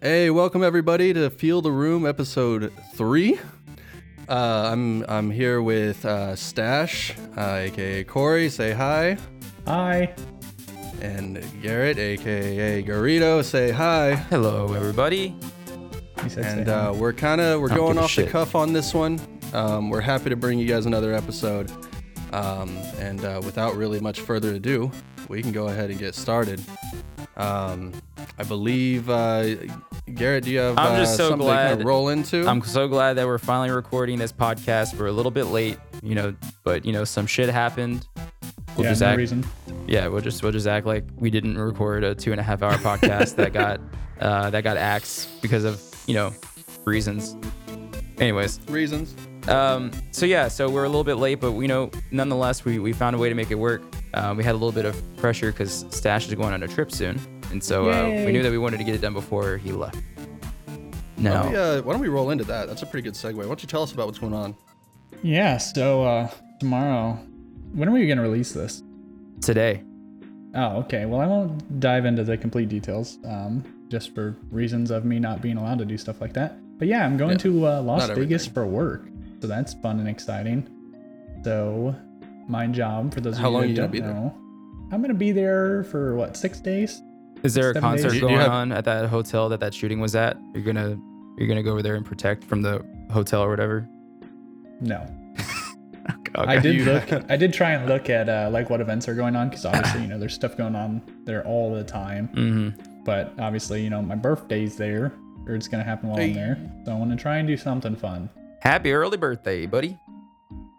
Hey, welcome everybody to Feel the Room episode three. Uh, I'm I'm here with uh, Stash, uh, aka Corey. Say hi, Hi. and Garrett, aka Garrido. Say hi. Hello, everybody. He said And say hi. uh, we're kind of we're I don't going give a off the cuff on this one. Um, we're happy to bring you guys another episode. Um, and uh, without really much further ado, we can go ahead and get started. Um, I believe uh, Garrett, do you have I'm just uh, so something to glad- of roll into? I'm so glad that we're finally recording this podcast. We're a little bit late, you know, but you know, some shit happened. We'll yeah, just no act, reason. yeah, we'll just we'll just act like we didn't record a two and a half hour podcast that got uh, that got axed because of you know reasons. Anyways, Reasons. um, so yeah, so we're a little bit late, but you know, nonetheless, we, we found a way to make it work. Um, we had a little bit of pressure because Stash is going on a trip soon, and so uh, we knew that we wanted to get it done before he left. Why No, don't, we, uh, why don't we roll into that? That's a pretty good segue. Why don't you tell us about what's going on? Yeah, so uh tomorrow when are we gonna release this? today. Oh, okay. Well I won't dive into the complete details, um, just for reasons of me not being allowed to do stuff like that. But yeah, I'm going Yeah, to uh, Las not Vegas everything. for work. So that's fun and exciting. So my job, for those of How you long that you gonna don't be there? know, I'm gonna be there for what, six days? Is there a Seven concert days. Do you- going have- on at that hotel that that shooting was at? You're gonna you're gonna go over there and protect from the hotel or whatever. No. Okay. I did look. I did try and look at uh, like what events are going on because obviously you know there's stuff going on there all the time. Mm-hmm. But obviously you know my birthday's there, or it's gonna happen while Hey. I'm there. So I want to try and do something fun. Happy early birthday, buddy.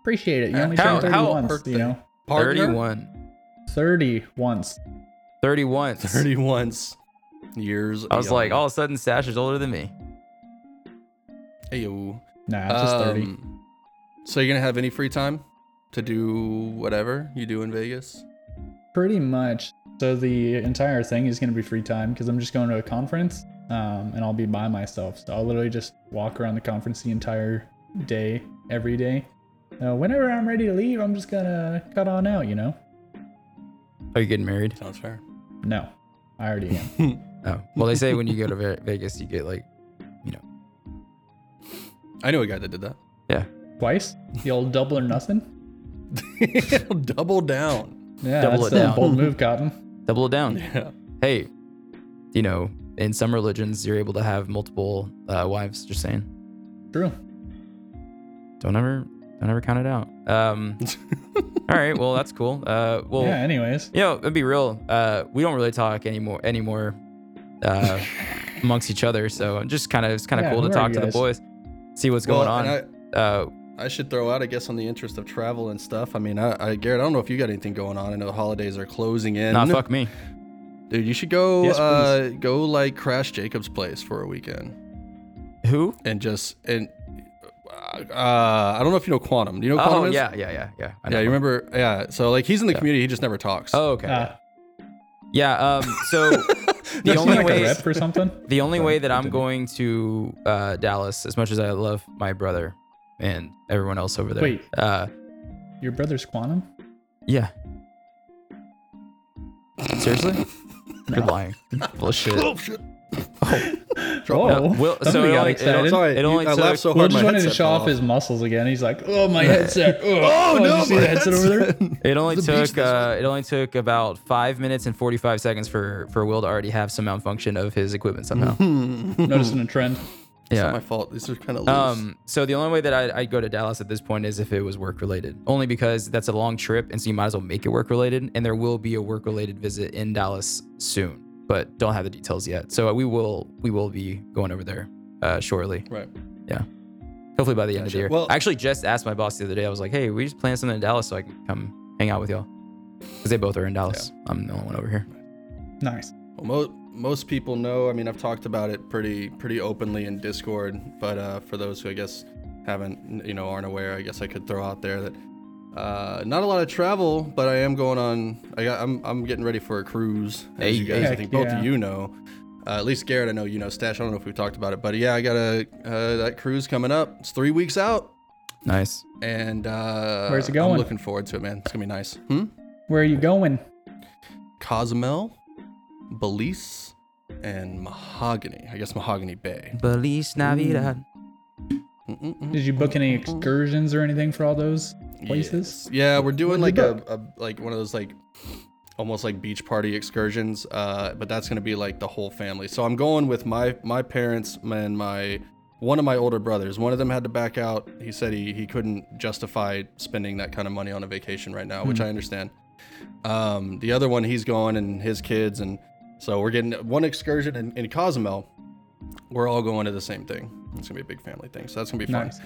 Appreciate it. You only how- turn 30 how- once, birthday. you know. Partner? 31. 30 once. 31. 30 once years. I was like, all of a sudden, Stash is older than me. hey, yo. Nah, it's just 30. Um, So you're gonna have any free time to do whatever you do in Vegas? Pretty much. So the entire thing is gonna be free time because I'm just going to a conference, um, and I'll be by myself. So I'll literally just walk around the conference the entire day, every day. Uh, whenever I'm ready to leave, I'm just gonna cut on out. You know. Are you getting married? Sounds fair. No, I already am. Oh. Well, they say when you go to Vegas, you get like, you know. I know a guy that did that. Yeah. Twice? The old double or nothing? Double down. Yeah, Double that's it a down. bold move, Cotton. Double it down. Yeah. Hey, you know, in some religions, you're able to have multiple uh, wives. Just saying. True. Don't ever, don't ever count it out. Um, all right. Well, that's cool. Uh, well, yeah. Anyways, you know, it'd be real. Uh, we don't really talk anymore anymore uh, amongst each other. So just kind of, it's kind of Yeah, cool to talk to the boys, see what's Well, going on. and uh, I, I should throw out, I guess, on the interest of travel and stuff. I mean, I, I Garrett, I don't know if you got anything going on. I know the holidays are closing in. nah, fuck me. Dude, you should go, Yes, uh, go like crash Jacob's place for a weekend Who? and just and. Uh, I don't know if you know Quantum. Do you know Quantum Oh is? yeah, yeah, yeah, yeah. I Yeah, know. you remember? Yeah. So like he's in the Yeah. community, he just never talks. Oh, okay. uh, yeah. Um. So the the only like way, a rep or something. the only way that I'm going to uh, Dallas, as much as I love my brother and everyone else over there. Wait. Uh. Your brother's quantum? Yeah. Seriously? No. You're lying. Bullshit. Oh shit! Whoa. No, Will, so Somebody it got only, excited. It, Sorry, it only you- I laughed so hard. Will hard. just my wanted to show fell off his muscles again. He's like, "Oh, my headset! Oh, Oh no! you see my the headset over there?" it only The took uh, it only took about five minutes and 45 seconds for for Will to already have some malfunction of his equipment somehow. Noticing a trend. It's not yeah. my fault. These are kind of loose. Um, so the only way that I, I'd go to Dallas at this point is if it was work related, only because that's a long trip, and so you might as well make it work related. And there will be a work related visit in Dallas soon, but don't have the details yet. So we will we will be going over there uh, shortly. right. Yeah. Hopefully by the end of the year. Well- I actually just asked my boss the other day. I was like, "Hey, we just planned something in Dallas so I can come hang out with y'all," because they both are in Dallas. I'm the only one over here. Nice. Well, mo- most people know. I mean, I've talked about it pretty pretty openly in Discord. But uh, for those who I guess haven't, you know, aren't aware, I guess I could throw out there that uh, not a lot of travel, but I am going on. I got. I'm I'm getting ready for a cruise. As Hey, you guys, I think both yeah. of you know. Uh, at least Garrett, I know you know. Stash, I don't know if we've talked about it, but yeah, I got a uh, that cruise coming up. It's three weeks out, Nice. and uh, Where's it going? I'm looking forward to it, man. It's gonna be nice. Hmm. Where are you going? Cozumel, Belize, and Mahogany. I guess Mahogany Bay. Feliz Navidad. Mm-mm-mm. Did you book any excursions or anything for all those places? Yes. Yeah, we're doing like a, a like one of those like almost like beach party excursions. Uh, but that's gonna be like the whole family. So I'm going with my my parents and my one of my older brothers. One of them had to back out. He said he he couldn't justify spending that kind of money on a vacation right now, which I understand. Um, the other one, he's going and his kids, and so we're getting one excursion in, in Cozumel. We're all going to the same thing. It's gonna be a big family thing, so that's gonna be fun. Nice.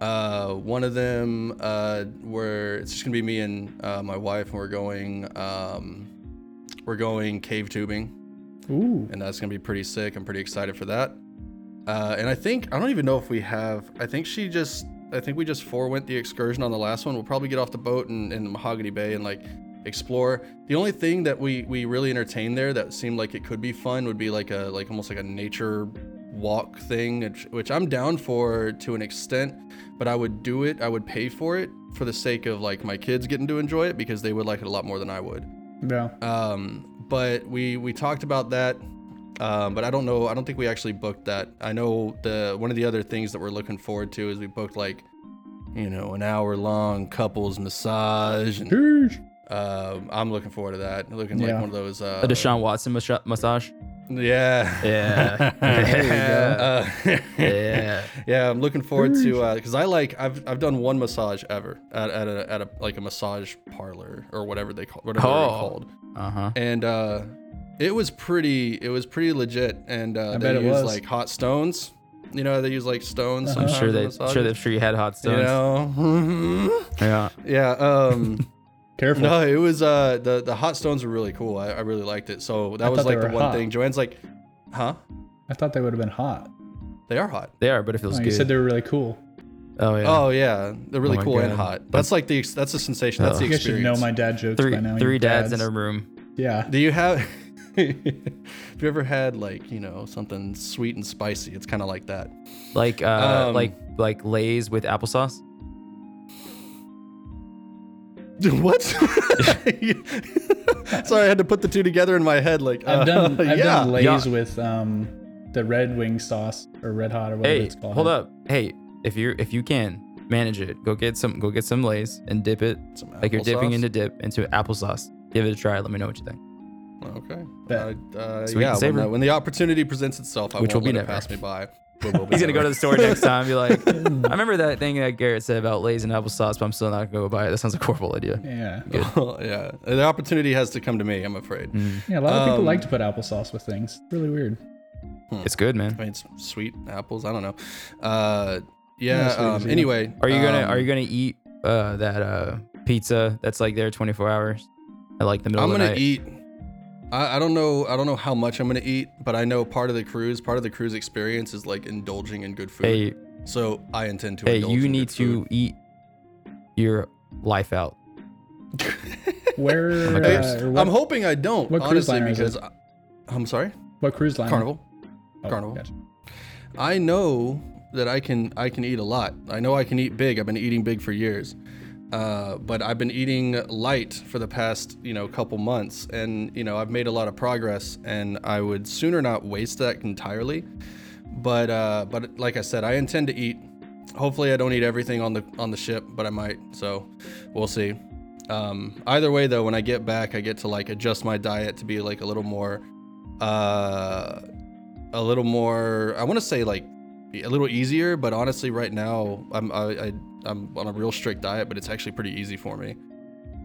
Uh, one of them, uh, where it's just gonna be me and uh, my wife, and we're going, um, we're going cave tubing, Ooh. and that's gonna be pretty sick. I'm pretty excited for that. Uh, and I think I don't even know if we have. I think she just. I think we just forewent the excursion on the last one. We'll probably get off the boat in, in Mahogany Bay and like explore. The only thing that we we really entertained there that seemed like it could be fun would be like a like almost like a nature walk thing, which, which I'm down for to an extent, but I would do it. I would pay for it for the sake of like my kids getting to enjoy it because they would like it a lot more than I would. Yeah. Um, but we we talked about that. Um, but I don't know. I don't think we actually booked that. I know the one of the other things that we're looking forward to is we booked like, you know, an hour long couples massage, and Sheesh. um, I'm looking forward to that. Looking like one of those. Uh, A Deshaun Watson mas- massage. Yeah. Yeah. Uh, Yeah. yeah, I'm looking forward to because I like I've I've done one massage ever at, at a at a like a massage parlor or whatever they call whatever they're Oh. called. Uh huh. and uh it was pretty it was pretty legit and uh I they bet it use was. like hot stones you know they use like stones Uh-huh. I'm sure they, massages, sure, they, sure you had hot stones. you stones. know Yeah. yeah um Careful. no it was uh the the hot stones were really cool i, I really liked it so that I was thought they like the were one hot. thing joanne's like huh I thought they would have been hot. they are hot They are, but it feels Oh, good. you said they were really cool. oh yeah. oh yeah they're really my cool and God. hot that's like the ex- that's the sensation that's Oh. the You guys should know my dad jokes three by now. three you dads in a room. Yeah. do you have have you ever had like you know something sweet and spicy it's kind of like that Like uh Um, like like Lay's with applesauce. What? Sorry, I had to put the two together in my head. Like, I've done uh, I've yeah. done Lay's Yeah. with um the red wing sauce or red hot or whatever Hey, it's called. hold up. Hey, if you if you can manage it, go get some go get some Lay's and dip it Some like you're dipping applesauce? into dip into applesauce. Give it a try. Let me know what you think. Okay. Uh, uh, Sweet yeah, and when the, when the opportunity presents itself, I Which won't will be let it never. pass me by. But He's gonna go to the store next time. and Be like, I remember that thing that Garrett said about Lay's and applesauce, but I'm still not gonna go buy it. That sounds like a horrible idea. Yeah. yeah, the opportunity has to come to me. I'm afraid. Mm. Yeah, a lot of people Um, like to put applesauce with things. It's really weird. It's good, man. I mean, it's sweet apples. I don't know. Uh, Yeah, yeah. um, anyway, Are you gonna um, Are you gonna eat uh, that uh, pizza that's like there 24 hours at like the middle I'm of the gonna night? eat. I, I don't know. I don't know how much I'm gonna eat, but I know part of the cruise, part of the cruise experience is like indulging in good food. Hey, So I intend to. hey, indulge you in need good to eat your life out. Where my uh, gosh. what, I'm hoping I don't. what cruise honestly, liner is it? because I, I'm sorry, what cruise line? Carnival. Oh, Carnival. gotcha. I know that I can. I can eat a lot. I know I can eat big. I've been eating big for years. Uh, but I've been eating light for the past, you know, couple months, and you know, I've made a lot of progress, and I would sooner not waste that entirely. But, uh, but like I said, I intend to eat. Hopefully, I don't eat everything on the on the ship, but I might. So, we'll see. Um, either way, though, when I get back, I get to like adjust my diet to be like a little more, uh, a little more. I want to say like a little easier, but honestly, right now I'm I, I I'm on a real strict diet, but it's actually pretty easy for me.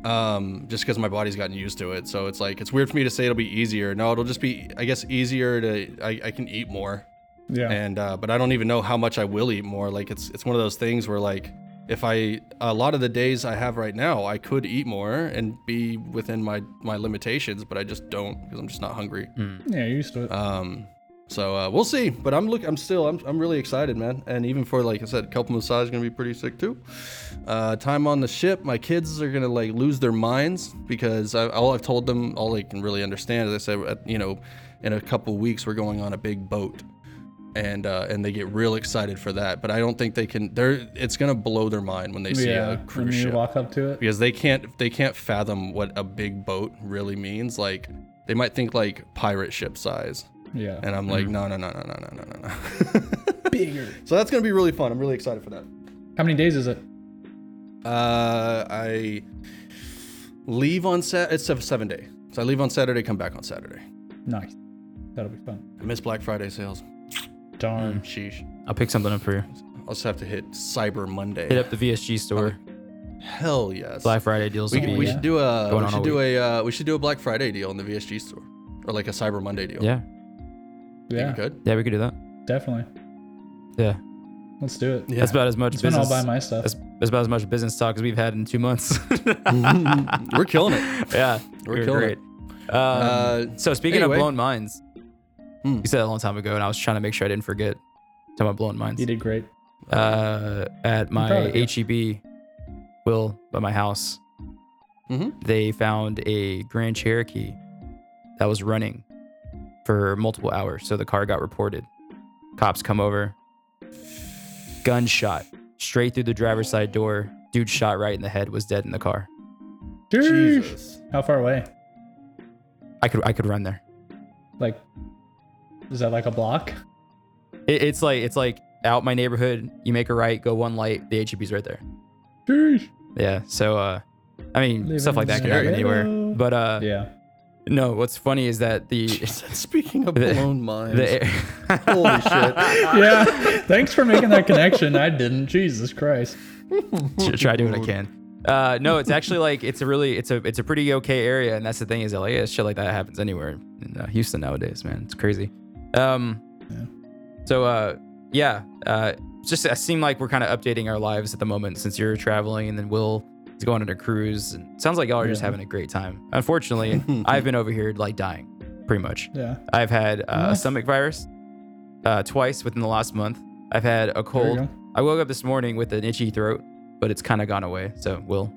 Um, just because my body's gotten used to it, so it's like it's weird for me to say it'll be easier. No, it'll just be I guess easier to I, I can eat more, Yeah. and uh, but I don't even know how much I will eat more. Like it's it's one of those things where like if I a lot of the days I have right now, I could eat more and be within my my limitations, but I just don't because I'm just not hungry. yeah, you're used to it. Um, so uh, we'll see. But I'm look. I'm still. I'm, I'm really excited, man. And even for like I said, couple massage is gonna be pretty sick too. Uh, time on the ship. My kids are gonna like lose their minds because I, all I've told them, all they can really understand is I said, you know, in a couple weeks we're going on a big boat. And uh, and they get real excited for that, but I don't think they can. They're it's gonna blow their mind when they see yeah. a When cruise you ship walk up to it. because they can't they can't fathom what a big boat really means. Like they might think like pirate ship size, Yeah. And I'm like, Mhm. no, no, no, no, no, no, no, no, no. Bigger. so that's gonna be really fun. I'm really excited for that. How many days is it? Uh, I leave on Sat. It's a seven day. So I leave on Saturday, come back on Saturday. Nice. That'll be fun. I miss Black Friday sales. Darn. Sheesh. I'll pick something up for you. I'll just have to hit Cyber Monday. Hit up the VSG store. Hell yes. Black Friday deals. we, will could- be- we should do a we should all do a uh, we should do a Black Friday deal in the VSG store or like a Cyber Monday deal. yeah, Think we Yeah, could. yeah, we could do that. definitely. Yeah, Let's do it. Yeah. that's about as much That's when I'll business. my stuff. That's, that's about as much business talk as we've had in two months. We're killing it. yeah, We're we're killing great. it. Um, Uh, so speaking anyway. of blown minds, Hmm. you said that a long time ago, and I was trying to make sure I didn't forget. Talking about blown minds. You did great. Uh, at my proud of you. HEB, Will, by my house, mm-hmm. they found a Grand Cherokee that was running for multiple hours. So the car got reported. Cops come over. Gunshot straight through the driver's side door. Dude shot right in the head. Was dead in the car. Sheesh. Jesus. How far away? I could I could run there. Like, is that like a block? It, it's like it's like out my neighborhood. You make a right, go one light. The HEB's right there. Sheesh. Yeah. So uh, I mean Living stuff like that can happen anywhere. But uh, Yeah. No. What's funny is that the Speaking of The- blown minds, the holy shit. Yeah. Thanks for making that connection. I didn't. Jesus Christ. Try doing what I can. Uh, no, it's actually like it's a really it's a it's a pretty okay area, and that's the thing is that like shit like that happens anywhere in uh, Houston nowadays, man. It's crazy. Um, Yeah. so uh, yeah, uh, just it seemed like we're kind of updating our lives at the moment since you're traveling, and then Will is going on a cruise, and sounds like y'all are just having a great time. Unfortunately, I've been over here like dying, pretty much. Yeah. I've had uh, a stomach virus uh, twice within the last month. I've had a cold. I woke up this morning with an itchy throat, but it's kind of gone away. So we'll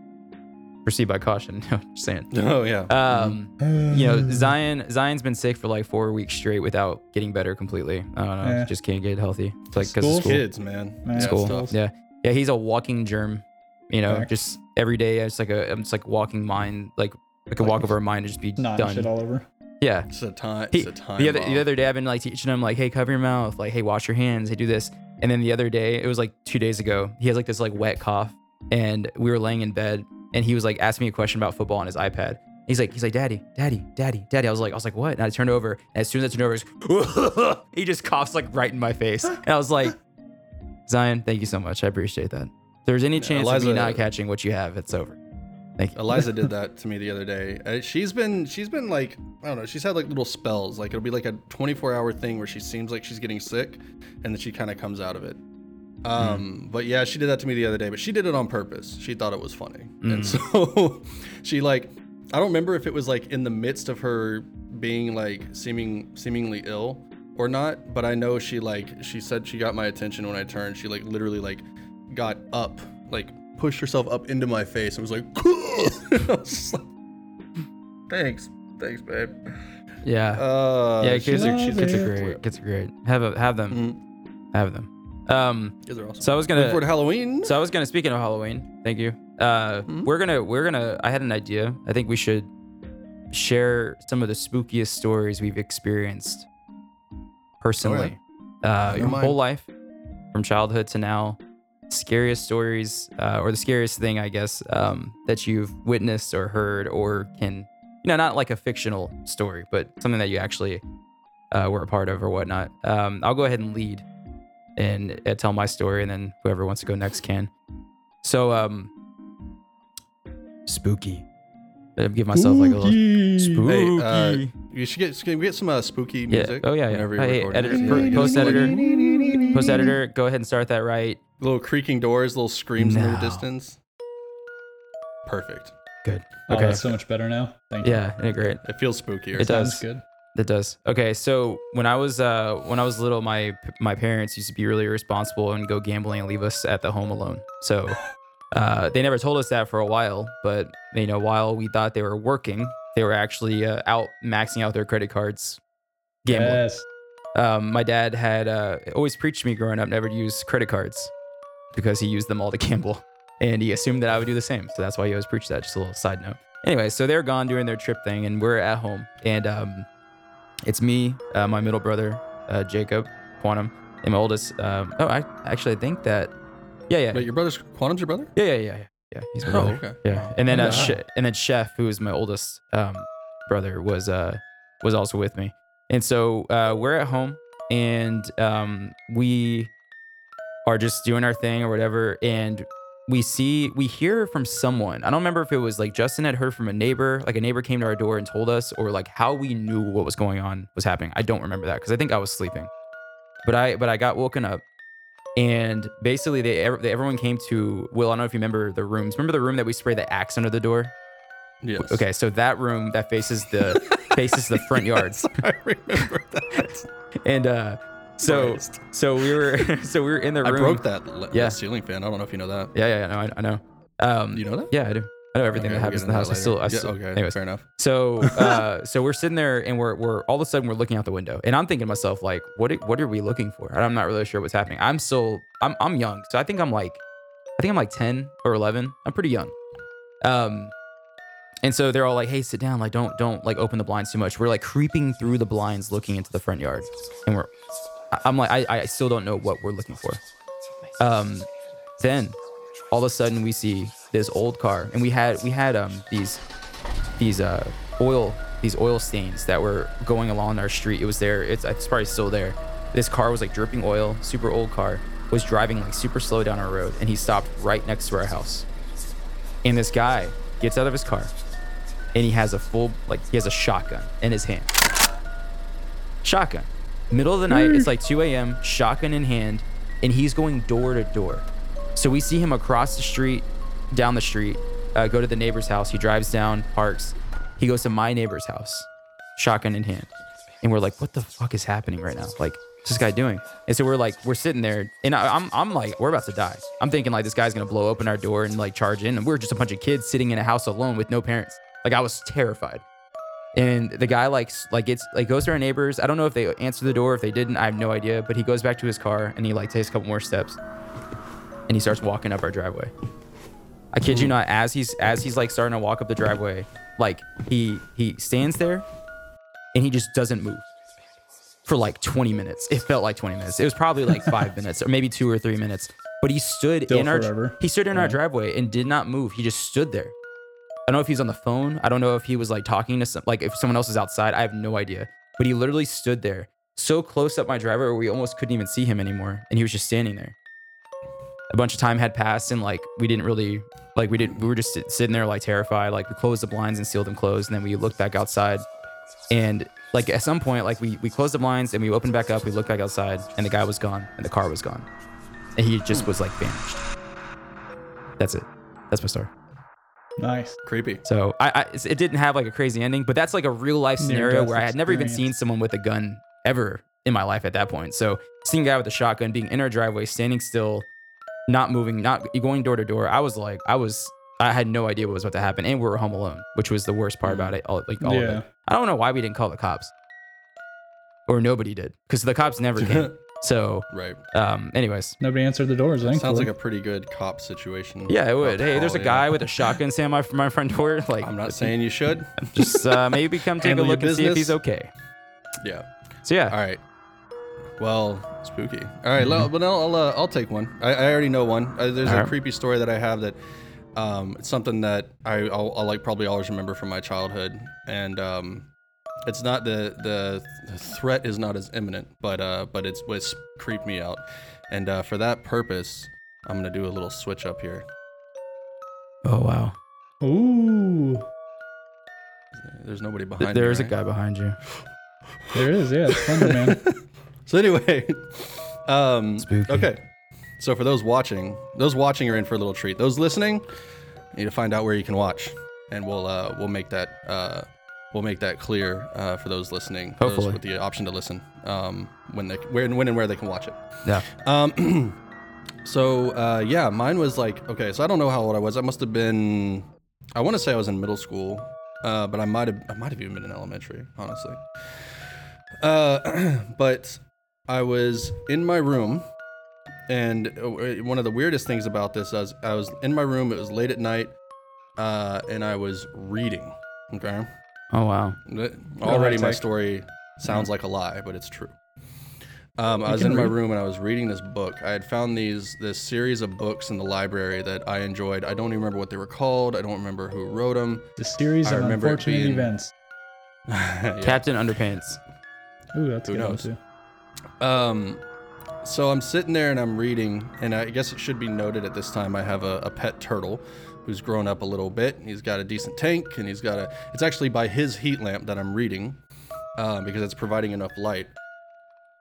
proceed by caution. No, just saying. Oh yeah. Um, you know, Zion Zion's been sick for like four weeks straight without getting better completely. I don't know, Yeah. just can't get healthy. It's like because School? school. Kids, man. Man, Yeah, School. it's. Yeah, yeah. He's a walking germ. You know, Facts. just every day. It's like a, it's like walking mind. Like I could walk over a mind and just be Not done. shit all over. Yeah. It's a time. It's a time. the other bomb. the other day I've been like teaching him like, hey, cover your mouth, like, hey, wash your hands, hey, do this. And then the other day, it was like two days ago, he has like this like wet cough, and we were laying in bed, and he was like asking me a question about football on his iPad. He's like, he's like, daddy, daddy, daddy, daddy. I was like, I was like, what? And I turned over, and as soon as I turned over, he just coughs like right in my face, and I was like, Zion, thank you so much, I appreciate that. There's any chance of me Eliza- not catching what you have, it's over. Thank you. Eliza did that to me the other day. Uh, she's been she's been like I don't know. She's had like little spells. Like it'll be like a 24 hour thing where she seems like she's getting sick, and then she kind of comes out of it. Um, but yeah, she did that to me the other day. But she did it on purpose. She thought it was funny, and so she like I don't remember if it was like in the midst of her being like seeming seemingly ill or not. But I know she like she said she got my attention when I turned. She like literally like got up like pushed herself up into my face and was like, I was like thanks, thanks, babe. Yeah. Uh, yeah, she's- kids are, love kids are great. Kids are great. Have a, have them. Mhm. Have them. Um, Kids are awesome. so I was gonna forward to Halloween. So I was gonna speaking of Halloween. Thank you. Uh, Mhm. we're gonna we're gonna. I had an idea. I think we should share some of the spookiest stories we've experienced personally. Uh, Don't your whole life, from childhood to now. Scariest stories, uh, or the scariest thing, I guess, um, that you've witnessed or heard, or can, you know, not like a fictional story, but something that you actually uh, were a part of or whatnot. Um, I'll go ahead and lead and uh, tell my story, and then whoever wants to go next can. So, um, spooky. I'll give myself like a little spooky. Hey, uh, you should get can we get some uh, spooky yeah. Oh yeah. yeah. whenever Hey, editor, per- post editor, post editor. Go ahead and start that right. Little creaking doors, little screams in the distance. Perfect. Good. Oh, Okay. that's so much better now. Thank you. yeah. yeah, Great. It feels spookier. It does. Sounds good. It does. Okay, so when I was uh when I was little, my my parents used to be really irresponsible and go gambling and leave us at the home alone. So uh, they never told us that for a while, but you know, while we thought they were working, they were actually uh, out maxing out their credit cards, gambling. Yes. Um, my dad had uh, always preached to me growing up never to use credit cards because he used them all to gamble, and he assumed that I would do the same. So that's why he always preached that. Just a little side note. Anyway, so they're gone doing their trip thing, and we're at home, and um, it's me, uh, my middle brother, uh, Jacob Quantum, and my oldest. Um, oh, I actually I think that. Yeah, yeah, But your brother's Quantum's your brother? yeah, yeah, yeah, yeah. Yeah, he's my Oh, brother. okay. Yeah, and then uh, Wow. And then Chef, who is my oldest um, brother, was uh was also with me, and so uh, we're at home, and um, we are just doing our thing or whatever, and we see we hear from someone. I don't remember if it was like Justin had heard from a neighbor, like a neighbor came to our door and told us, or like how we knew what was going on was happening. I don't remember that because I think I was sleeping, but I but I got woken up and basically they, they everyone came to will i don't know if you remember the rooms remember the room that we spray the axe under the door Yes. okay so that room that faces the faces the front yard I remember that. and uh so Christ. so we were so we were in the room. I broke that le- Yeah. ceiling fan. I don't know if you know that. yeah yeah no, I, I know um You know that? yeah i do i know everything Okay, that happens in the house i still i later. still yeah, okay, anyways fair enough. So, uh, so we're sitting there and we're, we're all of a sudden we're looking out the window and I'm thinking to myself, like, what, are- what are we looking for? And I'm not really sure what's happening. I'm still, I'm, I'm young. So I think I'm like, I think I'm like 10 or 11. I'm pretty young. Um, and so they're all like, Hey, sit down. Like, don't, don't like open the blinds too much. We're like creeping through the blinds, looking into the front yard. And we're, I'm like, I, I still don't know what we're looking for. Um, then all of a sudden we see this old car and we had, we had, um, these, these uh oil these oil stains that were going along our street. It was there. It's, it's probably still there. This car was like dripping oil, super old car, was driving like super slow down our road, and he stopped right next to our house. And this guy gets out of his car, and he has a full like he has a shotgun in his hand. Shotgun. Middle of the night, it's like 2 a.m. Shotgun in hand, and he's going door to door. So we see him across the street, down the street, uh, go to the neighbor's house. He drives down, parks. He goes to my neighbor's house, shotgun in hand. And we're like, what the fuck is happening right now? Like, what's this guy doing? And so we're like, we're sitting there, and I, I'm, I'm like, we're about to die. I'm thinking like this guy's gonna blow open our door and like charge in, and we're just a bunch of kids sitting in a house alone with no parents. Like I was terrified. And the guy like like it's like goes to our neighbors. I don't know if they answered the door, if they didn't, I have no idea. But he goes back to his car and he like takes a couple more steps, and he starts walking up our driveway. I kid you not, as he's as he's like starting to walk up the driveway, like he he stands there and he just doesn't move for like 20 minutes. It felt like 20 minutes. It was probably like five minutes or maybe two or three minutes. But he stood Still in our he stood in our driveway and did not move. He just stood there. I don't know if he's on the phone. I don't know if he was like talking to some like if someone else is outside. I have no idea. But he literally stood there so close up my driveway we almost couldn't even see him anymore. And he was just standing there. A bunch of time had passed and like we didn't really like we did we were just sitting there like terrified. Like we closed the blinds and sealed them closed. And then we looked back outside and like at some point like we we closed the blinds and we opened back up. We looked back outside and the guy was gone and the car was gone. And he just was like vanished. That's it. That's my story. Nice. Creepy. So I, I it didn't have like a crazy ending, but that's like a real life scenario where I had never even seen someone with a gun ever in my life at that point. So seeing a guy with a shotgun being in our driveway, standing still, not moving, not going door to door, I was like, I was, I had no idea what was about to happen, and we were home alone, which was the worst part about it. All, like all of it. I don't know why we didn't call the cops, or nobody did, because the cops never came. So, right. um, anyways, Nobody answered the doors. Sounds like a pretty good cop situation. yeah, it would. Oh, Hey, there's a yeah. guy with a shotgun standing by my front door. Like, I'm not saying you should. just uh, maybe come take a look and see if he's okay. Yeah. So yeah, All right. Well, spooky. All right, well, but I'll I'll, uh, I'll take one. I, I already know one. Uh, there's a Alright. creepy story that I have that um, it's something that I I'll, I'll like probably always remember from my childhood, and um, it's not the the the threat is not as imminent, but uh, but it's what's creeped me out, and uh, for that purpose, I'm gonna do a little switch up here. Oh wow. Ooh, There's nobody behind. There me, is a guy behind you. there is. Yeah, it's Slender Man. So anyway, um, Spooky. okay. So for those watching, those watching are in for a little treat. Those listening, you need to find out where you can watch, and we'll uh, we'll make that uh, we'll make that clear uh, for those listening, those with the option to listen um, when they where when and where they can watch it. Yeah. Um, so uh, yeah, mine was like okay. So I don't know how old I was. I must have been. I want to say I was in middle school, uh, but I might have I might have even been in elementary, honestly. Uh, but I was in my room, and uh, one of the weirdest things about this is I was in my room. It was late at night, uh, and I was reading. Okay. Oh wow. Already my story Sounds like a lie, but it's true. Um, I was in my read. room and I was reading this book. I had found these this series of books in the library that I enjoyed. I don't even remember what they were called. I don't remember who wrote them. The series I of unfortunate being- events. Captain Underpants. Ooh, that's a Who good one knows? too. Um, so I'm sitting there and I'm reading, and I guess it should be noted at this time I have a, a pet turtle who's grown up a little bit. He's got a decent tank, and he's got a. It's actually by his heat lamp that I'm reading, um, because it's providing enough light.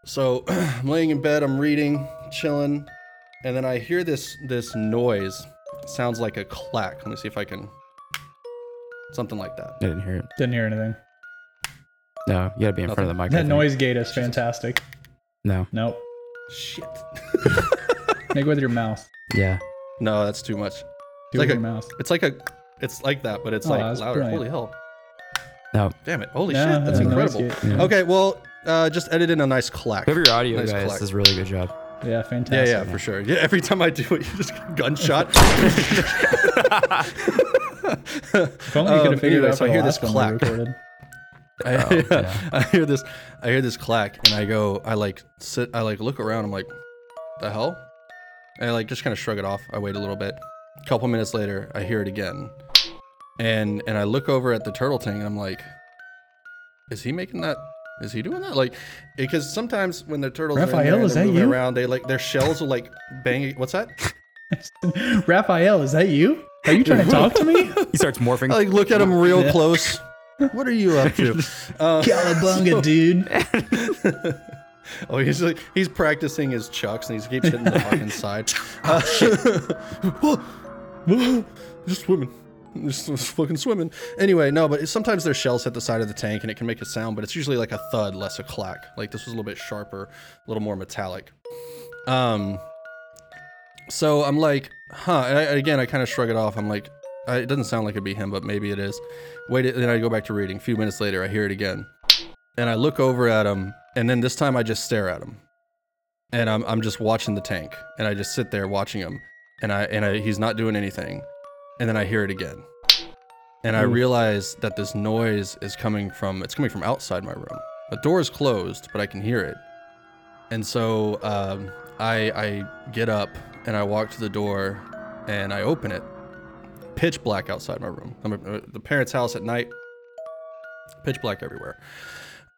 So I'm laying in bed, I'm reading, chilling, and then I hear this this noise. It sounds like a clack. Let me see if I can. Something like that. I didn't hear it. Didn't hear anything. No, you gotta be in front of the mic. I That think. noise gate is fantastic. No. Nope. Shit. Make it with your mouth. Yeah. no, that's too much. Do like it with a- your mouth. It's like a. It's like that, but it's Oh, like that's louder. brilliant. Holy hell. No. Damn it. Holy Yeah, shit. That's the noise incredible. gate. Yeah. Okay, well, uh, just edit in a nice clack. Whoever your audio Nice guy is does a really good job. Yeah, Yeah, fantastic. yeah, for sure. Yeah, every time I do it, you just gunshot. If only you could Um, have figured anyway, it out so for I the hear this last one we clack. recorded. I, Oh, yeah. I hear this. I hear this clack, and I go. I like sit. I like look around. I'm like, the hell? And I like just kind of shrug it off. I wait a little bit. A couple minutes later, I hear it again, and and I look over at the turtle tank, and I'm like, is he making that? Is he doing that? Like, because sometimes when the turtles are in Raphael, there, is they're that moving you? around, they like their shells will like bang. What's that? Raphael, is that you? Are you trying to talk to me? He starts morphing. I like look at him real Yeah. close. What are you up to? Uh, Cowabunga, dude. oh, he's like he's practicing his chucks and he keeps hitting the fucking side. Uh, just swimming. Just, just fucking swimming. Anyway, no, but sometimes their shells hit the side of the tank and it can make a sound, but it's usually like a thud, less a clack. Like this was a little bit sharper, a little more metallic. Um. So I'm like, huh. And I, again, I kind of shrug it off. I'm like, I, it doesn't sound like it'd be him, but maybe it is. Wait, then I go back to reading. A few minutes later, I hear it again, and I look over at him, and then this time I just stare at him, and I'm I'm just watching the tank, and I just sit there watching him, and I and I, he's not doing anything, and then I hear it again, and I realize that this noise is coming from it's coming from outside my room. The door is closed, but I can hear it, and so um, I I get up and I walk to the door, and I open it. Pitch black outside my room. I'm at uh, the parents' house at night. Pitch black everywhere,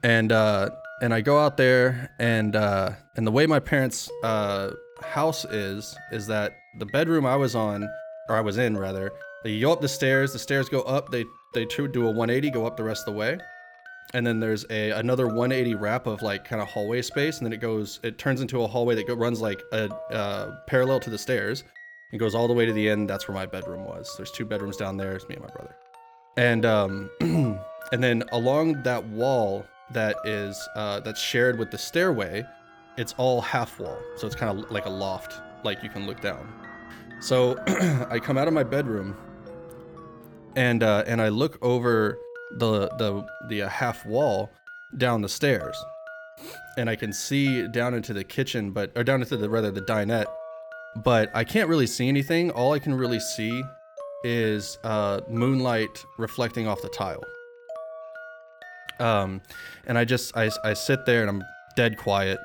and uh, and I go out there, and uh, and the way my parents' uh, house is is that the bedroom I was on, or I was in rather, you go up the stairs. The stairs go up. They they do a 180, go up the rest of the way, and then there's a another 180 wrap of like kind of hallway space, and then it goes, it turns into a hallway that go, runs like a uh, parallel to the stairs. It goes all the way to the end. That's where my bedroom was. There's two bedrooms down there. It's me and my brother. And um, and then along that wall that is uh, that's shared with the stairway, it's all half wall. So it's kind of like a loft, like you can look down. So I come out of my bedroom, and uh, and I look over the the the uh, half wall down the stairs, and I can see down into the kitchen, but or down into the rather the dinette, but I can't really see anything. All I can really see is uh, moonlight reflecting off the tile. Um, and I just I, I sit there and I'm dead quiet,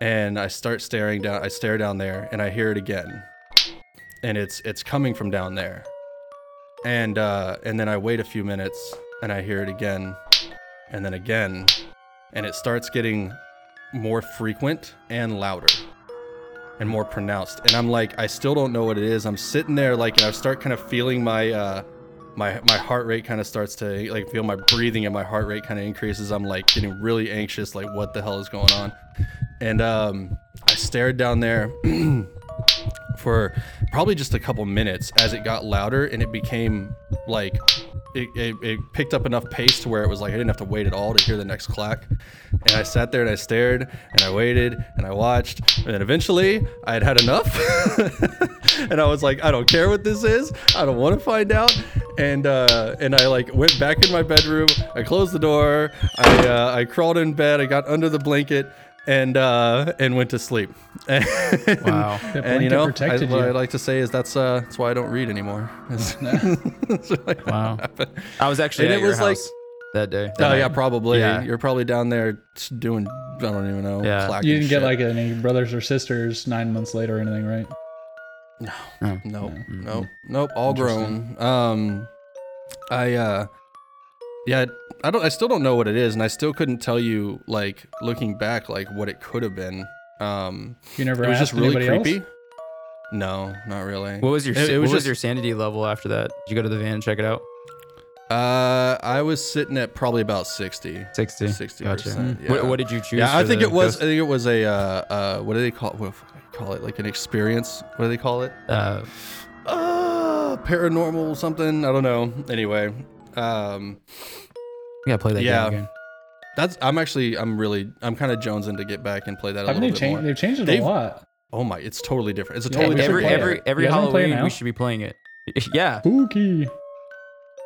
and I start staring down. I stare down there, and I hear it again, and it's it's coming from down there, and uh, and then I wait a few minutes, and I hear it again, and then again, and it starts getting more frequent and louder and more pronounced. And I'm like, I still don't know what it is. I'm sitting there like, and I start kind of feeling my uh, my my heart rate kind of starts to like feel my breathing and my heart rate kind of increases. I'm like getting really anxious, like what the hell is going on? And um, I stared down there for probably just a couple minutes as it got louder and it became like it, it, it picked up enough pace to where it was like I didn't have to wait at all to hear the next clack. And I sat there and I stared and I waited and I watched. And then eventually I had had enough. and I was like, I don't care what this is. I don't want to find out. And uh, and I like went back in my bedroom. I closed the door. I uh, I crawled in bed. I got under the blanket and uh, and went to sleep. And, Wow. That and you know, I, protected what. I'd like to say is that's uh that's why I don't read anymore. That's why Wow. I was actually And at it your was like- house. that day. that Oh yeah, probably. Yeah. You're probably down there doing. I don't even know. Yeah. You didn't get shit. like any brothers or sisters nine months later or anything, right? No, Oh. nope, Mm-mm. nope, nope. All grown. Um, I uh, yeah, I don't. I still don't know what it is, and I still couldn't tell you like looking back like what it could have been. Um, You never it was asked just really anybody creepy. else? No, not really. What was your It- it what was was your sanity level after that? Did you go to the van and check it out? Uh, I was sitting at probably about 60. 60. 60 Gotcha. percent. Mm. What, what did you choose? Yeah, I think it was. ghost? I think it was a. Uh, uh, what do they call? What they call it? Like an experience. What do they call it? Uh, Uh, paranormal something. I don't know. Anyway, um, we gotta play that Yeah. game again. that's. I'm actually. I'm really. I'm kind of jonesing to get back and play that a Haven't little they bit changed? more. They've changed it They've- a lot. Oh my! It's totally different. It's a totally we should every different. play every every You guys wanna play it Halloween we should be playing it. Yeah, Spooky.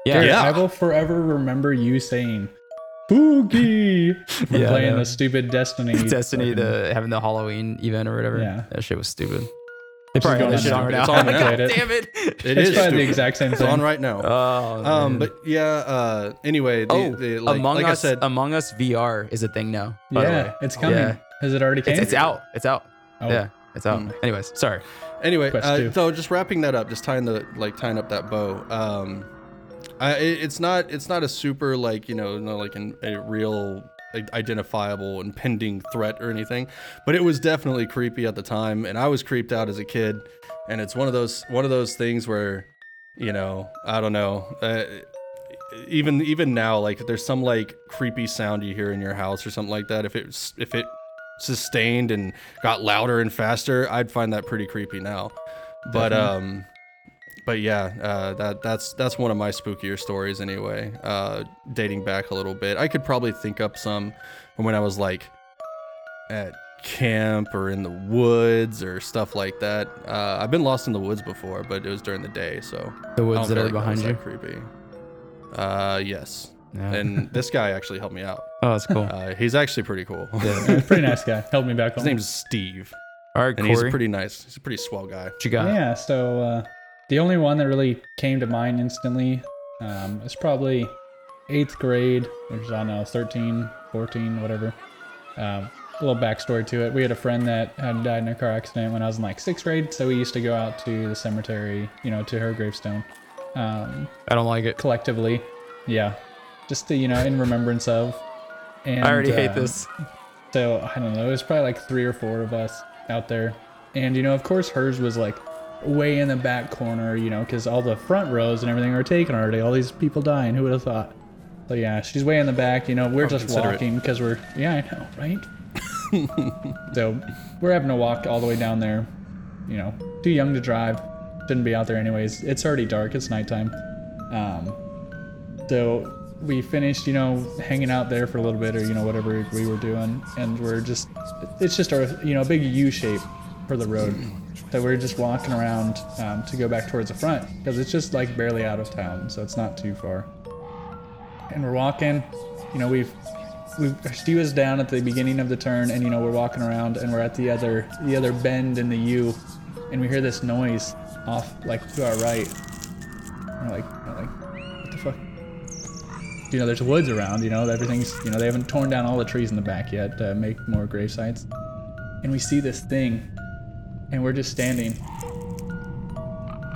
yeah, Dude, Yeah. I will forever remember you saying spooky for Yeah, playing know. the stupid Destiny. Destiny, fucking- the having the Halloween event or whatever. Yeah. that shit was stupid. They probably have going that on shit on right now. now. It's on now. God It- damn it! It It's is probably the exact same thing. It's thing. on right now. Oh, um, but yeah. Uh, anyway, the, oh, the, like, Among like Us, I said, Among Us VR is a thing now. By the yeah, way. it's coming. Yeah. Has it already came? It's, it's out. It's out. Oh, Yeah, it's out. Mm. Anyways, sorry. anyway uh, so just wrapping that up just tying the like tying up that bow um I, it, it's not it's not a super like you know no like an, a real like, identifiable impending threat or anything but it was definitely creepy at the time and i was creeped out as a kid and it's one of those one of those things where you know i don't know uh, even even now like there's some like creepy sound you hear in your house or something like that if it's if it sustained and got louder and faster i'd find that pretty creepy now but Definitely. um but yeah uh that that's that's one of my spookier stories anyway uh dating back a little bit i could probably think up some from when i was like at camp or in the woods or stuff like that uh i've been lost in the woods before but it was during the day so The woods that are like behind you. that creepy uh yes Yeah. and this guy actually helped me out oh, that's cool. uh he's actually pretty cool Yeah, pretty nice guy. Helped me back his home. name's steve All right, and Corey. he's a pretty nice he's a pretty swell guy what you got? Yeah, so uh, the only one that really came to mind instantly um, is probably eighth grade, which is, I don't know, 13, 14, whatever. Um, a little backstory to it. We had a friend that had died in a car accident when I was in like sixth grade, so we used to go out to the cemetery, you know, to her gravestone um, I don't like it. collectively. Yeah, just to, you know, in remembrance of. And, I already hate uh, this. so I don't know. It was probably like three or four of us out there, and you know, of course, hers was like way in the back corner, you know, because all the front rows and everything are taken already. All these people dying. Who would have thought? So yeah, she's way in the back. You know, we're just walking because we're yeah, I know, right? so we're having to walk all the way down there. You know, too young to drive. Shouldn't be out there anyways. It's already dark. It's nighttime. Um, so we finished, you know, hanging out there for a little bit or, you know, whatever we were doing. And we're just, it's just a, you know, a big U shape for the road. That we're just walking around um, to go back towards the front because it's just like barely out of town. So it's not too far. And we're walking, you know, we've, we've, Steve was down at the beginning of the turn and, you know, we're walking around and we're at the other, the other bend in the U and we hear this noise off like to our right. We're like, we're like, what the fuck? You know, there's woods around. You know, everything's. You know, they haven't torn down all the trees in the back yet to make more grave sites. And we see this thing, and we're just standing.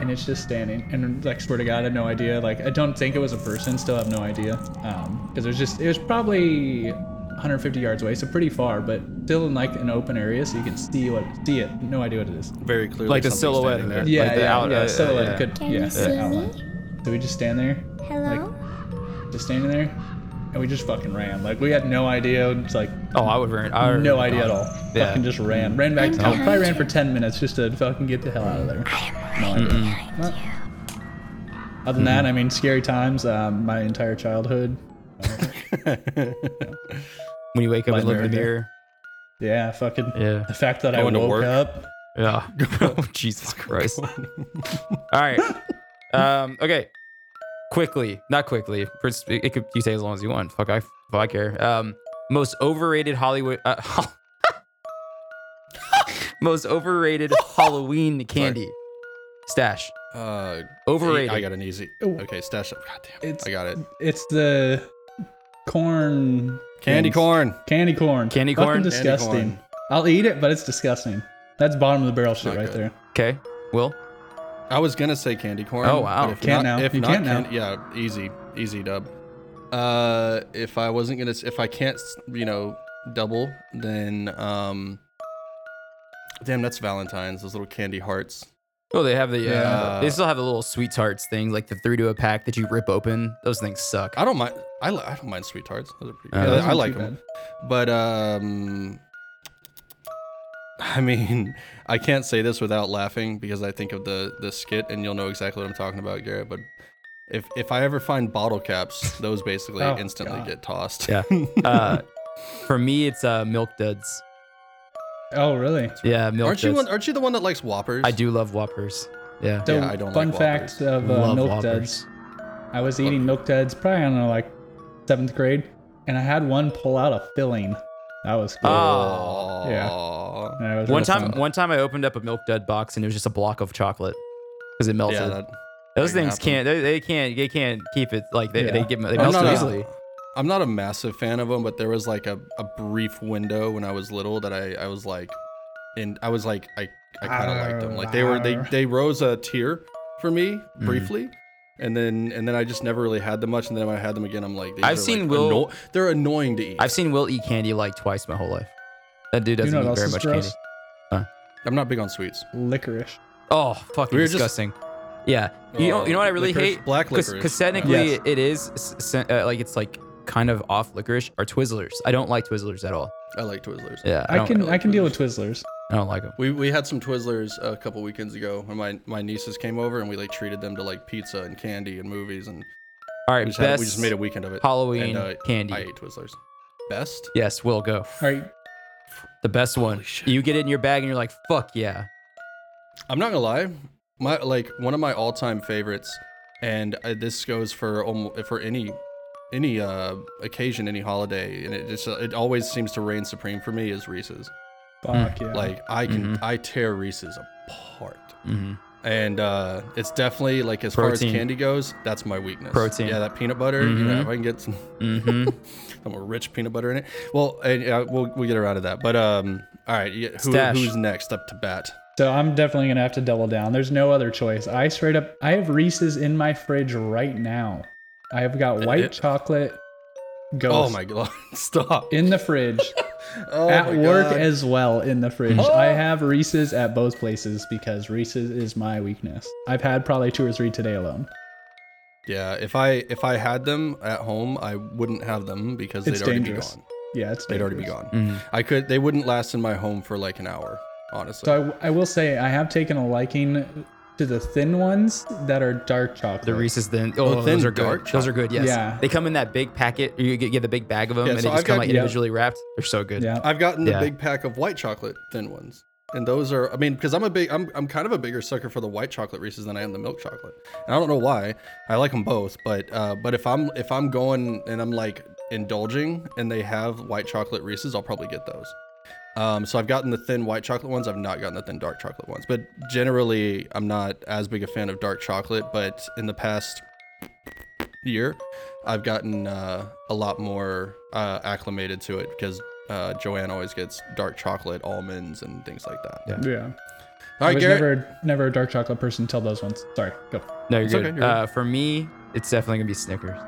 And it's just standing, and like swear to God, I have no idea. Like I don't think it was a person. Still have no idea. Um, because it was just it was probably 150 yards away, so pretty far, but still in like an open area, so you can see what see it. No idea what it is. Very clearly, Like the something silhouette standing of there. Yeah, Like the yeah, out- yeah. uh, silhouette yeah. could, Can yeah, you see outline. me? So we just stand there, Hello? just standing there, and we just fucking ran. Like we had no idea. It's like Oh, I would run. I would no idea at all. Yeah. Fucking just ran. Ran back to I'm town. Probably behind ran for 10 minutes just to fucking get the hell out of there. No idea. Mm-mm. Well, Other than that, I mean, scary times. Um, my entire childhood. When you wake up and look in the mirror. Yeah, fucking. Yeah. The fact that Going I to woke work. up. Yeah. oh, Jesus Christ. All right. Um, okay. Quickly, not quickly. First, It it could you say as long as you want. Fuck, I, fuck, I care. Um, most overrated Hollywood. Uh, most overrated Halloween candy. Stash. Uh, Overrated. I got an easy. Okay, stash up. God damn. it. It's- I got it. It's the corn. Candy things. corn. Candy corn. Candy Fucking corn? Candy disgusting. corn. I'll eat it, but it's disgusting. That's bottom of the barrel shit Not right good. there. Okay. Will. I was gonna say candy corn. Oh, wow. but if Can't not, now. If You not can't now. yeah, easy, easy dub. Uh, if I wasn't gonna, if I can't, you know, double, then um, damn, that's Valentine's. Those little candy hearts. Oh, they have the. Uh, Yeah. They still have the little sweet tarts thing, like the three to a pack that you rip open. Those things suck. I don't mind. I, li- I don't mind sweet tarts. Those are pretty. Uh, yeah, I like too them. But um, I mean, I can't say this without laughing because I think of the the skit, and you'll know exactly what I'm talking about, Garrett. But if if I ever find bottle caps, those basically Oh, instantly God. get tossed. Yeah. Uh, for me, it's uh, milk duds. Oh, really? Yeah, milk aren't you duds. one, aren't you the one that likes Whoppers? I do love Whoppers. Yeah. So, Yeah, I don't fun like fact of uh, milk Whoppers. duds. I was eating milk duds probably, I don't know, like seventh grade, and I had one pull out a filling. That was cool. Oh. Yeah. Aw. Yeah, One time, fun. one time I opened up a milk dud box and it was just a block of chocolate because it melted. Yeah, that, Those that things happen. can't. They, they can't. They can't keep it like they. They Yeah. get. They I'm melt not a- easily. I'm not a massive fan of them, but there was like a, a brief window when I was little that I, I was like, and I was like I I kind of liked them. Like they were they they rose a tier for me Mm-hmm. briefly, and then and then I just never really had them much. And then when I had them again, I'm like, these I've are, seen like, Will- anno- they're annoying to eat. I've seen Will eat candy like twice my whole life. That dude doesn't know eat very much gross? candy. I'm not big on sweets. Licorice. Oh, fucking We were just- disgusting. yeah. You know. You know what I really Licorice, hate? black licorice. Because licorice. technically Yes. it is s- s- uh, like it's like kind of off licorice or Twizzlers. I don't like Twizzlers at all. I like Twizzlers. Yeah. I, I, don't, can like I can deal with Twizzlers. I don't like them. We, we had some Twizzlers a couple weekends ago when my, my nieces came over and we like treated them to like pizza and candy and movies and all right, we just, Best had, we just made a weekend of it. Halloween and, uh, candy. I ate Twizzlers. Best? yes, we'll go. All right. The best one. Shit. You get it in your bag and you're like, fuck yeah. I'm not gonna lie, my like one of my all-time favorites, and uh, this goes for almost for any any uh occasion, any holiday, and it just uh, it always seems to reign supreme for me is Reese's. Fuck yeah. Like I can Mhm. I tear Reese's apart, Mm-hmm. and uh it's definitely like as far Protein. as candy goes, that's my weakness. Protein. Yeah, that peanut butter. You know, Mhm. if I can get some hmm some more rich peanut butter in it. Well, and uh, we'll we'll get around to that. But um, all right, who, who's next up to bat? So I'm definitely gonna have to double down. There's no other choice. I straight up I have Reese's in my fridge right now. I have got white It- chocolate Oh my god! Stop. in the fridge. Oh at work God. as well in the fridge. Oh. I have Reese's at both places because Reese's is my weakness. I've had probably two or three today alone. Yeah, if I if I had them at home, I wouldn't have them because It's they'd already dangerous. be gone. Yeah, it's They'd already be dangerous. gone. hmm I could. They wouldn't last in my home for like an hour, honestly. So I, I will say I have taken a liking to the thin ones that are dark chocolate. The Reese's thin. Oh, Oh, thin those are dark good. Those are good. Yes. Yeah. They come in that big packet. You get, get the big bag of them, Yeah, and so they just I've come got- like yeah. individually wrapped. They're so good. Yeah. I've gotten the Yeah. big pack of white chocolate thin ones, and those are. I mean, because I'm a big, I'm I'm kind of a bigger sucker for the white chocolate Reese's than I am the milk chocolate. And I don't know why. I like them both, but uh, but if I'm if I'm going and I'm like indulging and they have white chocolate Reese's, I'll probably get those. Um, so I've gotten the thin white chocolate ones. I've not gotten the thin dark chocolate ones. But generally, I'm not as big a fan of dark chocolate. But in the past year, I've gotten uh, a lot more uh, acclimated to it because uh, Joanne always gets dark chocolate almonds and things like that. Yeah. Yeah. All I was Garrett. never never a dark chocolate person until those ones. Sorry. Go. No, you're It's good. okay, you're uh, for me, it's definitely gonna be Snickers.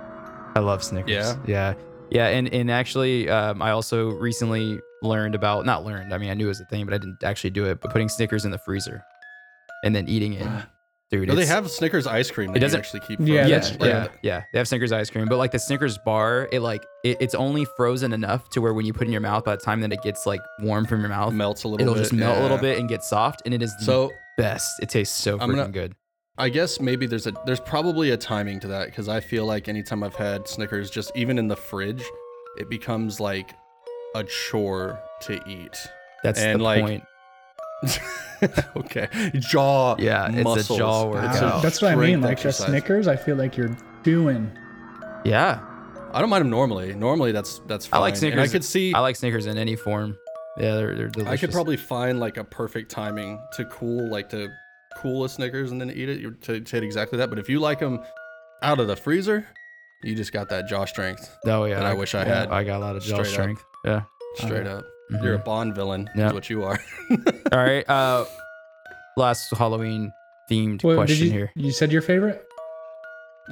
I love Snickers. Yeah? yeah, yeah. And and actually, um, I also recently learned about not learned. I mean, I knew it was a thing, but I didn't actually do it. But putting Snickers in the freezer and then eating it, dude. No, they have Snickers ice cream It doesn't- actually keep. Yeah, frozen. yeah, that's- yeah, yeah. yeah, They have Snickers ice cream, but like the Snickers bar, it like it, it's only frozen enough to where when you put it in your mouth, by the time that it gets like warm from your mouth, melts a little it'll bit. just melt a little bit and get soft, and it is the So best. It tastes so freaking gonna- good. I guess maybe there's a there's probably a timing to that because I feel like anytime I've had Snickers, just even in the fridge, it becomes like a chore to eat. That's and, the like, point. okay, jaw. Yeah, it's a jaw workout. a That's what I mean. Like exercise. a Snickers, I feel like you're doing. Yeah, I don't mind them normally. Normally, that's that's fine. I fine. like And Snickers. I could see. I like Snickers in any form. Yeah, they're, they're delicious. I could probably find like a perfect timing to cool, like to cool a Snickers and then eat it to, to hit exactly that. But if you like them out of the freezer, You just got that jaw strength, Oh yeah, that I wish I yeah, had. I got a lot of jaw Straight up. strength. Yeah. Straight up. Mhm. You're a Bond villain. Yeah. Is what you are. All right. Uh, last Halloween themed Well, did question you, here. You said your favorite?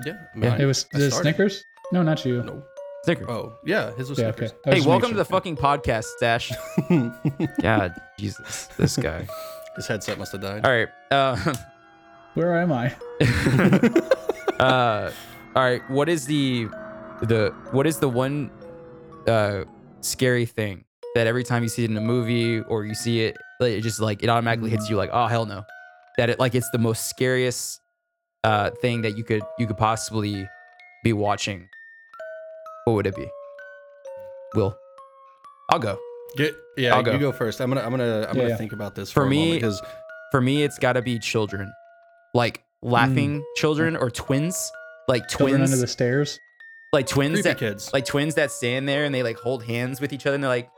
yeah. Yeah. mine- it was I the. Snickers. No, not you. No. Snicker. Oh yeah, his was Yeah. Snickers. I was Hey, welcome making to the fucking podcast, Stash. God, Jesus, this guy. his headset must have died. All right. Uh, Where am I? uh, all right. What is the the what is the one uh scary thing that every time you see it in a movie or you see it, it just like it automatically hits you like, oh hell no, that it like it's the most scariest uh thing that you could you could possibly be watching. What would it be? Will, I'll go. Get, yeah, I'll go. you go first. I'm gonna I'm gonna I'm Yeah, gonna yeah. think about this For for, a me- because For me, it's got to be children, like laughing children or twins, like Children twins, under the stairs. like twins creepy that kids. like twins that stand there and they like hold hands with each other and they're like,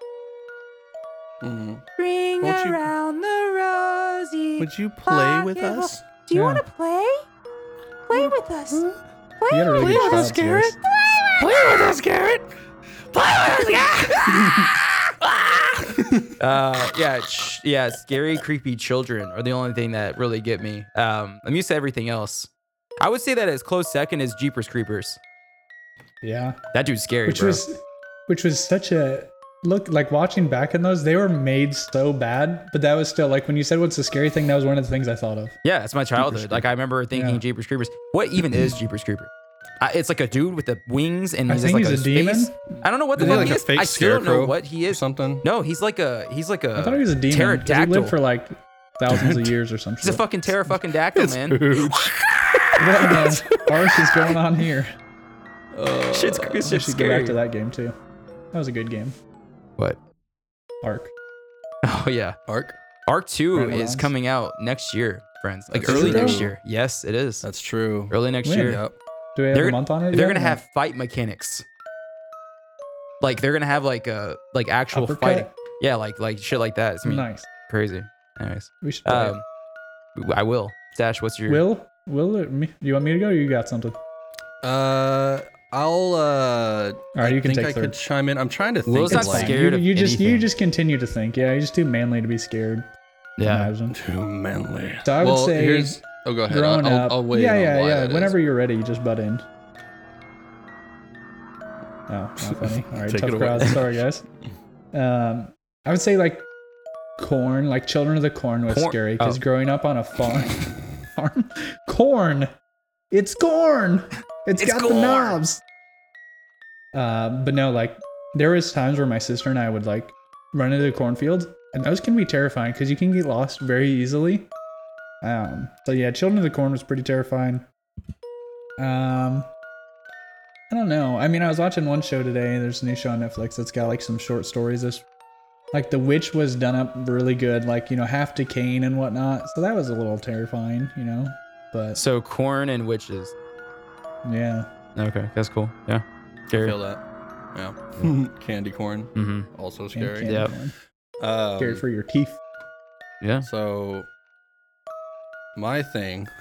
Mhm. "Ring Won't you- around the rosy." Would you play with us? Do you Yeah. want to play? Play with us. You got a really good child's voice. Play with us, Garrett. Play with us, uh, yeah, sh- yeah, scary, creepy children are the only thing that really get me. Um, I'm used to everything else. I would say that as close second as Jeepers Creepers. Yeah. That dude's scary, Which bro. was which was such a look like watching back in those, they were made so bad, but that was still like when you said what's the scary thing, that was one of the things I thought of. yeah, it's my childhood. Like I remember thinking Yeah. Jeepers Creepers. What even is Jeepers Creeper? I, it's like a dude with the wings and I he's think like he's a demon. space- I don't know what the Isn't he fuck like he a is. fake I still don't know what he is. something? No, he's like a he's like a I thought he was a demon. 'cause He pterodactyl. lived for like thousands of years or something. He's a fucking terror fucking dactyl, man. What the arse is going on here? Uh, shit's, I it's just should go scary. back to that game too. That was a good game. What? Ark. Oh yeah. Ark. Ark 2 Right, is Lance. coming out next year, friends. Like That's early true. next year. Yes, it is. That's true. early next When? year. Yep. Do we have They're- a month on it? They're yet? gonna have fight mechanics. Like they're gonna have like a like actual Uppercut? fighting. Yeah, like like shit like that. It's gonna be nice. crazy. Anyways, We should. play it. um, I will. Dash, what's your? Will, Will, it, me, do you want me to go? or You got something? Uh, I'll. uh All right, I you can think take I could chime in. I'm trying to think. Will's of, not It's like, scared You, of you just you just continue to think. Yeah, you're just too manly to be scared. Yeah. Imagine. Too manly. So I would well, say here's. Oh, go ahead. Growing I'll, up. I'll, I'll wait. yeah, yeah, yeah. that is. Whenever you're ready, you just butt in. Oh, not funny. All right, tough crowd. Sorry, guys. Um, I would say like corn, like Children of the Corn was Corn- scary because oh. growing up on a farm, farm, corn, it's corn. It's got corn. the knobs. Uh, but no, like there was times where my sister and I would like run into the cornfield, and those can be terrifying because you can get lost very easily. Um, so yeah, Children of the Corn was pretty terrifying. Um, I don't know. I mean, I was watching one show today. There's a new show on Netflix that's got like some short stories. This, like, The Witch was done up really good, like you know, half decaying and whatnot. So that was a little terrifying, you know. But So corn and witches. Yeah, Okay, that's cool. Yeah. I Scary. feel that. Yeah. Candy corn. Mm-hmm. Also scary. candy Yep. corn. Um, Scary for your teeth. Yeah. So, my thing.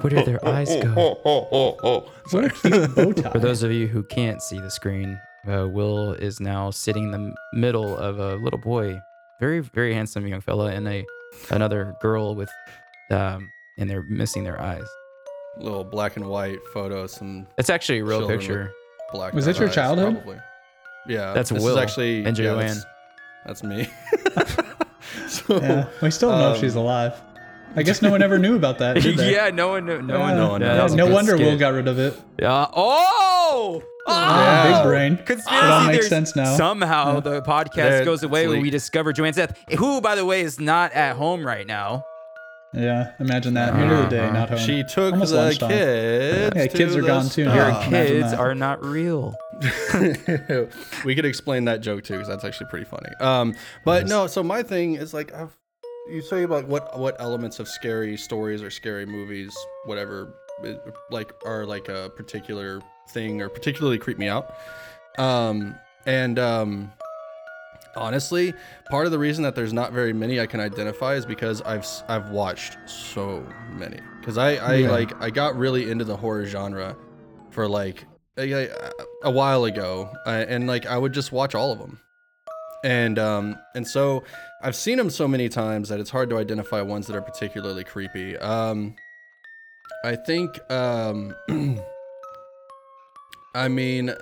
Where did their eyes go? What a cute bow. For those of you who can't see the screen, uh, Will is now sitting in the middle of a little boy, very very handsome young fella, and a another girl with, um, and they're missing their eyes. Little black and white photo, some It's actually a real Children picture. black. Was that your eyes, childhood? Probably. Yeah. That's this Will Is actually and yeah, Joanne. that's, that's me. so, yeah, we still don't know if she's um, alive. I guess no one ever knew about that. Did they? yeah, no one, no, no one, no one yeah, knows. that was a no wonder skit. Will got rid of it. Yeah. Oh. Yeah, Wow. big brain. Conspiracy It all makes theories. sense now. Somehow Yeah. the podcast There- goes away it's when we discover Joanne's death. Who, by the way, is not at home right now. Yeah, imagine that. End of the day, Uh-huh. not home. She took Almost the lunchtime. kids. Yeah, kids are the gone too. Your kids are not real. we could explain that joke too, because that's actually pretty funny. Um, but Nice. no, so my thing is like, I've, you say about what what elements of scary stories or scary movies, whatever, like are like a particular thing or particularly creep me out. Um, and um, honestly, part of the reason that there's not very many I can identify is because I've I've watched so many. Because I I Yeah. like I got really into the horror genre for like a, a, while ago, uh, and like I would just watch all of them. And um and so I've seen them so many times that it's hard to identify ones that are particularly creepy. Um, I think um. I mean,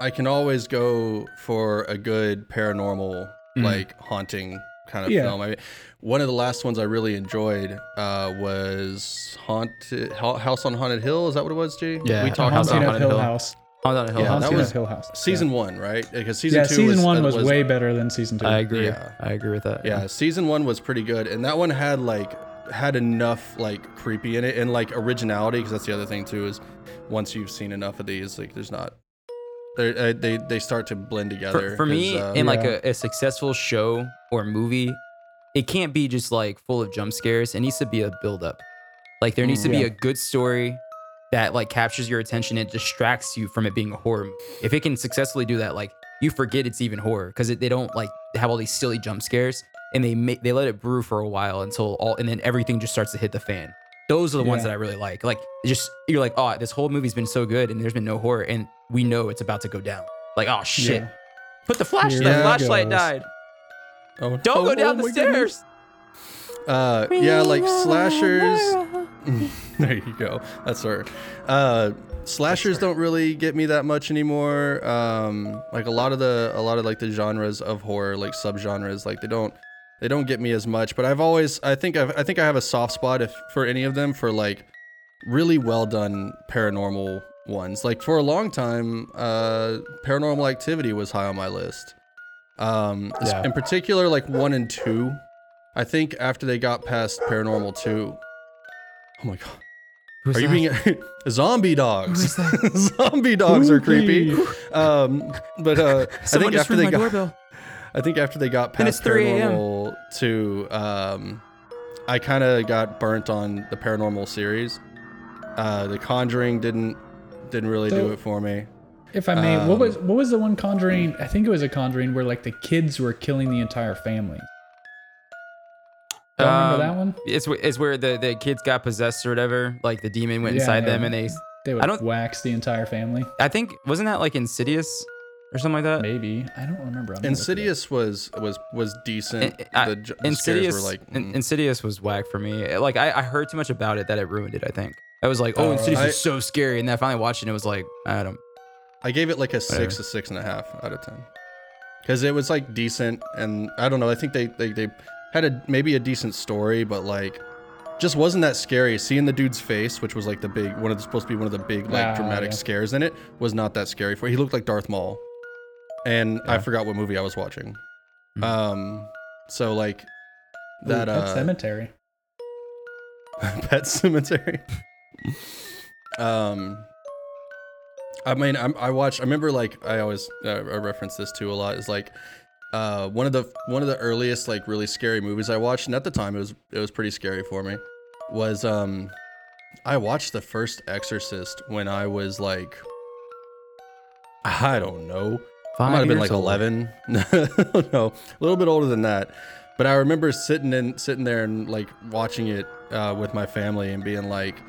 I can always go for a good paranormal, Mhm. like haunting kind of Yeah. film. I mean, one of the last ones I really enjoyed uh, was Haunted House on Haunted Hill. Is that what it was, G? Yeah, we talked House about of Haunted Hill Hill. House. No, Hill Yeah, House. that was Hill House. season yeah. one, right? Because season Yeah, two season was, one uh, was, way better than season two. I agree. Yeah. I agree with that. Yeah, season one was pretty good, and that one had like had enough like creepy in it and like originality. Because that's the other thing too is once you've seen enough of these, like there's not. They're, uh, they they start to blend together. For, for me, 'cause, uh, in like a, a successful show or movie, it can't be just like full of jump scares. It needs to be a build up. Like there needs to be a good story that like captures your attention and distracts you from it being a horror. movie. If it can successfully do that, like you forget it's even horror because they don't like have all these silly jump scares and they make they let it brew for a while until all and then everything just starts to hit the fan. Those are the ones that I really like. Like just you're like, oh, this whole movie's been so good and there's been no horror and we know it's about to go down. Like, oh shit. Yeah. Put the flash. Here the flashlight died. oh, Don't oh, go down oh the stairs. Uh, yeah, like slashers. there you go. That's her. Uh, slashers don't really get me that much anymore. Um, like a lot of the a lot of like the genres of horror, like subgenres, like they don't they don't get me as much. But I've always I think I've, I think I have a soft spot if for any of them for like really well done paranormal ones. Like for a long time, uh, Paranormal Activity was high on my list. Um, Yeah. in particular, like one and two. I think after they got past Paranormal two. Oh my god. Who's Are you that? being zombie dogs? Zombie dogs are creepy. Um, but uh, I think after they got, doorbell. I think after they got past 3 a.m.. to, um, I kind of got burnt on the paranormal series. Uh, the Conjuring didn't didn't really do it for me. If I may, what Um, was what was the one Conjuring? I think it was a Conjuring where like the kids were killing the entire family. Y'all remember that Um, one? It's it's where the, the kids got possessed or whatever. Like the demon went Yeah, inside them and they. They would I don't- wax the entire family. I think wasn't that like Insidious or something like that. Maybe I don't remember. I'm gonna look it up. Insidious was was was decent. In- I- the, j- the scares Insidious, were like In- mm. Insidious was whack for me. Like I, I heard too much about it that it ruined it. I think I was like, oh, Oh, Insidious I- is so scary, and then I finally watched it and it was like, I don't. I gave it like a Whatever. six, a six and a half out of ten, because it was like decent, and I don't know. I think they they, they had a maybe a decent story, but like just wasn't that scary. Seeing the dude's face, which was like the big one of the supposed to be one of the big like Ah, dramatic yeah. scares in it, was not that scary for. He looked like Darth Maul, and I forgot what movie I was watching. Mhm. Um, so like Ooh, that Pet uh, Sematary. Pet Sematary. um, I mean, I'm, I watched. I remember, like, I always uh, I reference this too a lot. Is like, uh, one of the one of the earliest like really scary movies I watched, and at the time it was it was pretty scary for me. Was um, I watched the first Exorcist when I was like, I don't know, I might have been like old. 11. no, a little bit older than that. But I remember sitting in sitting there and like watching it uh, with my family and being like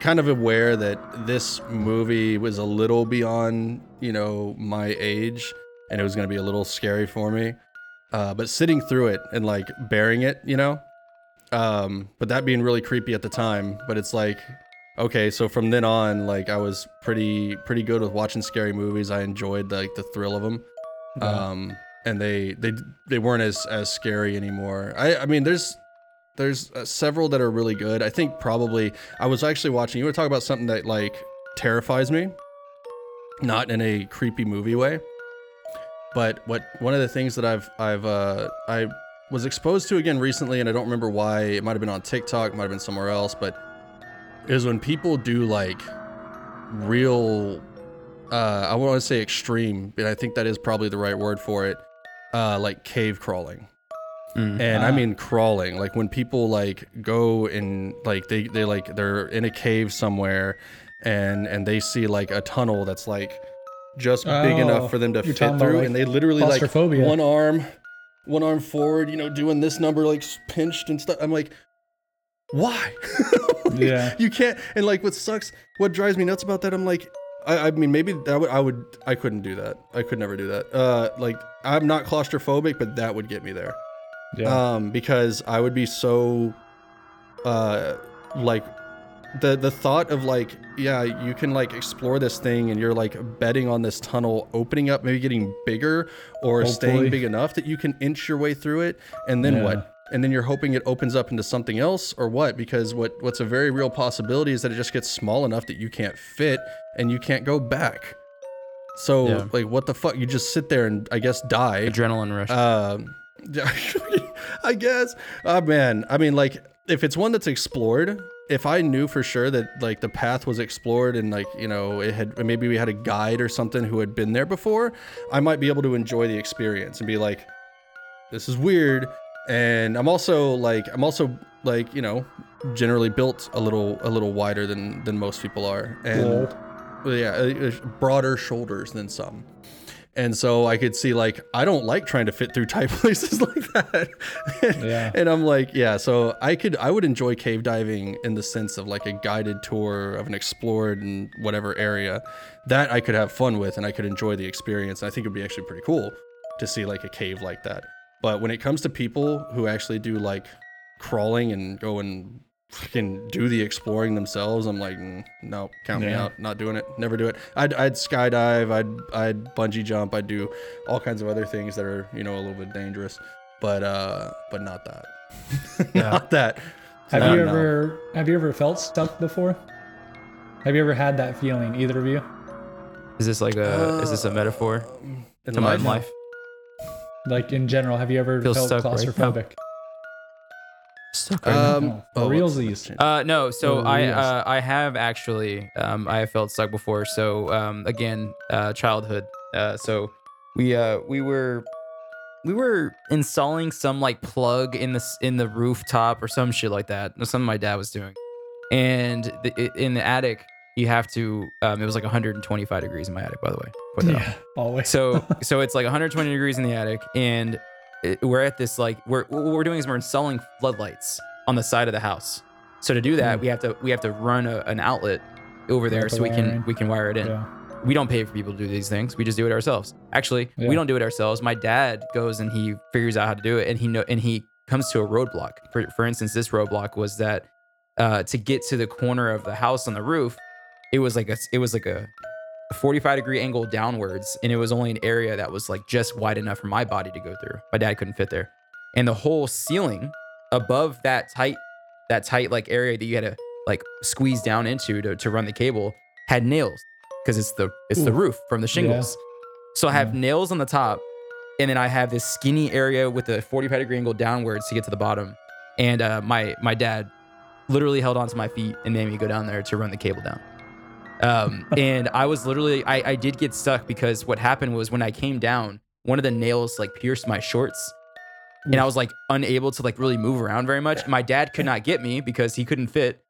kind of aware that this movie was a little beyond, you know, my age and it was going to be a little scary for me. Uh, but sitting through it and like bearing it, you know, um, but that being really creepy at the time. But it's like, okay, so from then on, like I was pretty pretty good with watching scary movies. I enjoyed like the thrill of them Yeah. um and they they they weren't as as scary anymore. I i mean there's there's uh, several that are really good. I think probably i was actually watching you want to talk about something that like terrifies me? Not in a creepy movie way but what one of the things that i've i've uh i was exposed to again recently and i don't remember why. It might have been on tiktok might have been somewhere else but is when people do like real uh, I want to say extreme, but I think that is probably the right word for it. Uh, like cave crawling, Mm. and I Ah. mean crawling. Like when people like go and like they they like they're in a cave somewhere, and and they see like a tunnel that's like just big Oh, enough for them to fit through, like, and they literally like one arm, one arm forward, you know, doing this number like pinched and stuff. I'm like, why? Yeah. You can't. And like, what sucks, what drives me nuts about that, I'm like, I, I mean, maybe that would, I would, I couldn't do that. I could never do that. Uh, like, I'm not claustrophobic, but that would get me there. Yeah. Um, because I would be so, uh, like, the the thought of like, yeah, you can like explore this thing, and you're like betting on this tunnel opening up, maybe getting bigger or staying big enough that you can inch your way through it, and then Yeah. what? And then you're hoping it opens up into something else or what? Because what what's a very real possibility is that it just gets small enough that you can't fit and you can't go back. So Yeah. like, what the fuck? You just sit there and I guess die. Adrenaline rush. Um, I guess. Oh man, I mean, like, if it's one that's explored, if I knew for sure that like the path was explored and like you know it had maybe we had a guide or something who had been there before, I might be able to enjoy the experience and be like, this is weird. And I'm also like I'm also like you know generally built a little a little wider than than most people are and Lol. yeah, uh, uh, broader shoulders than some. And so I could see like I don't like trying to fit through tight places like that. Yeah. And I'm like, yeah, so I could I would enjoy cave diving in the sense of like a guided tour of an explored and whatever area. That I could have fun with and I could enjoy the experience. I think it'd be actually pretty cool to see like a cave like that. But when it comes to people who actually do like crawling and go and fucking do the exploring themselves, I'm like, mm, no, count me out. Not doing it. Never do it. I'd, I'd skydive. I'd I'd bungee jump. I'd do all kinds of other things that are you know a little bit dangerous, but uh, but not that. not that. Have Uh, you no. ever have you ever felt stuck before? Have you ever had that feeling, either of you? is this like a is this a metaphor in to my life? Life? Like in general, have you ever Feel felt stuck right now? claustrophobic? Stuck right now. Um, No, for oh, what's- realsies. Uh, no. So For I uh, I have actually um I have felt stuck before. So um again uh childhood. Uh so we uh we were we were installing some like plug in the s- in the rooftop or some shit like that. Something my dad was doing, and the, i- in the attic you have to um it was like 125 degrees in my attic by the way. Out. Yeah, always. So so it's like 120 degrees in the attic, and it, we're at this like we're what we're doing is we're installing floodlights on the side of the house. So to do that, Hmm. we have to we have to run a, an outlet over there so we can in. we can wire it in. yeah. We don't pay for people to do these things. We just do it ourselves. Actually, Yeah. we don't do it ourselves. My dad goes and he figures out how to do it, and he know and he comes to a roadblock. For for instance, this roadblock was that uh, to get to the corner of the house on the roof, it was like a it was like a 45 degree angle downwards, and it was only an area that was like just wide enough for my body to go through. My dad couldn't fit there, and the whole ceiling above that tight that tight like area that you had to like squeeze down into to, to run the cable had nails because it's the it's the roof from the shingles. So I have Yeah. nails on the top, and then I have this skinny area with a 45 degree angle downwards to get to the bottom. And uh, my my dad literally held onto my feet and made me go down there to run the cable down. Um, and I was literally I, I did get stuck because what happened was when I came down, one of the nails like pierced my shorts. And I was like unable to like really move around very much. My dad could not get me because he couldn't fit. So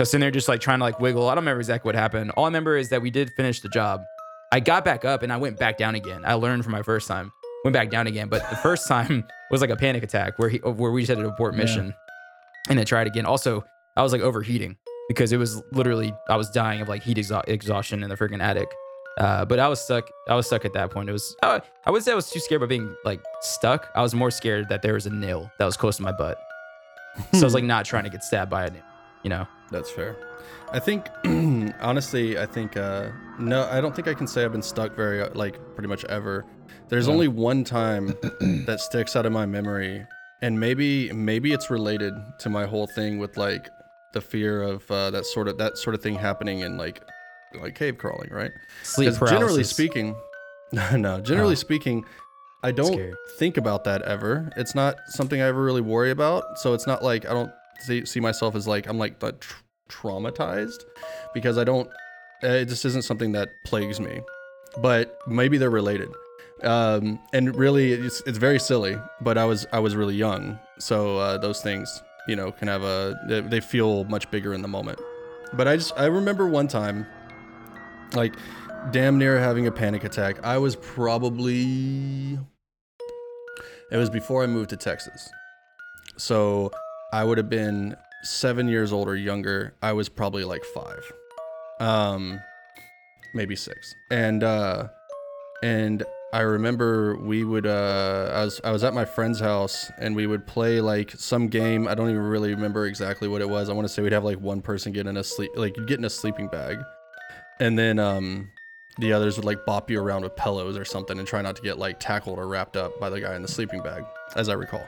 I was sitting there just like trying to like wiggle. I don't remember exactly what happened. All I remember is that we did finish the job. I got back up and I went back down again. I learned from my first time. Went back down again, but the first time was like a panic attack where he where we just had to abort Yeah. mission and then try it again. Also, I was like overheating because it was literally I was dying of like heat exha- exhaustion in the freaking attic. Uh, but I was stuck. I was stuck at that point. It was uh, I would say I was too scared about being like stuck. I was more scared that there was a nail that was close to my butt. So I was like not trying to get stabbed by a nail. You know. That's fair. I think, honestly, I think, uh, no, I don't think I can say I've been stuck very, uh, like, pretty much ever. There's Yeah. only one time that sticks out of my memory, and maybe, maybe it's related to my whole thing with like the fear of uh, that sort of that sort of thing happening in like, like cave crawling, right? Sleep paralysis. generally speaking, no, generally Oh. speaking, I don't Scary. think about that ever. It's not something I ever really worry about. So it's not like I don't see, see myself as like I'm like the traumatized because I don't. uh, It just isn't something that plagues me. But maybe they're related. Um, and really, it's, it's very silly. But I was I was really young, so uh, those things you know can have a they, feel much bigger in the moment. But I just I remember one time, like damn near having a panic attack. I was probably It was before I moved to Texas. So I would have been seven years old or younger. I was probably like five. Um maybe six. And uh and I remember we would uh I was I was at my friend's house and we would play like some game. I don't even really remember exactly what it was. I want to say we'd have like one person get in a sleep like you'd get in a sleeping bag. And then um the others would like bop you around with pillows or something and try not to get like tackled or wrapped up by the guy in the sleeping bag, as I recall.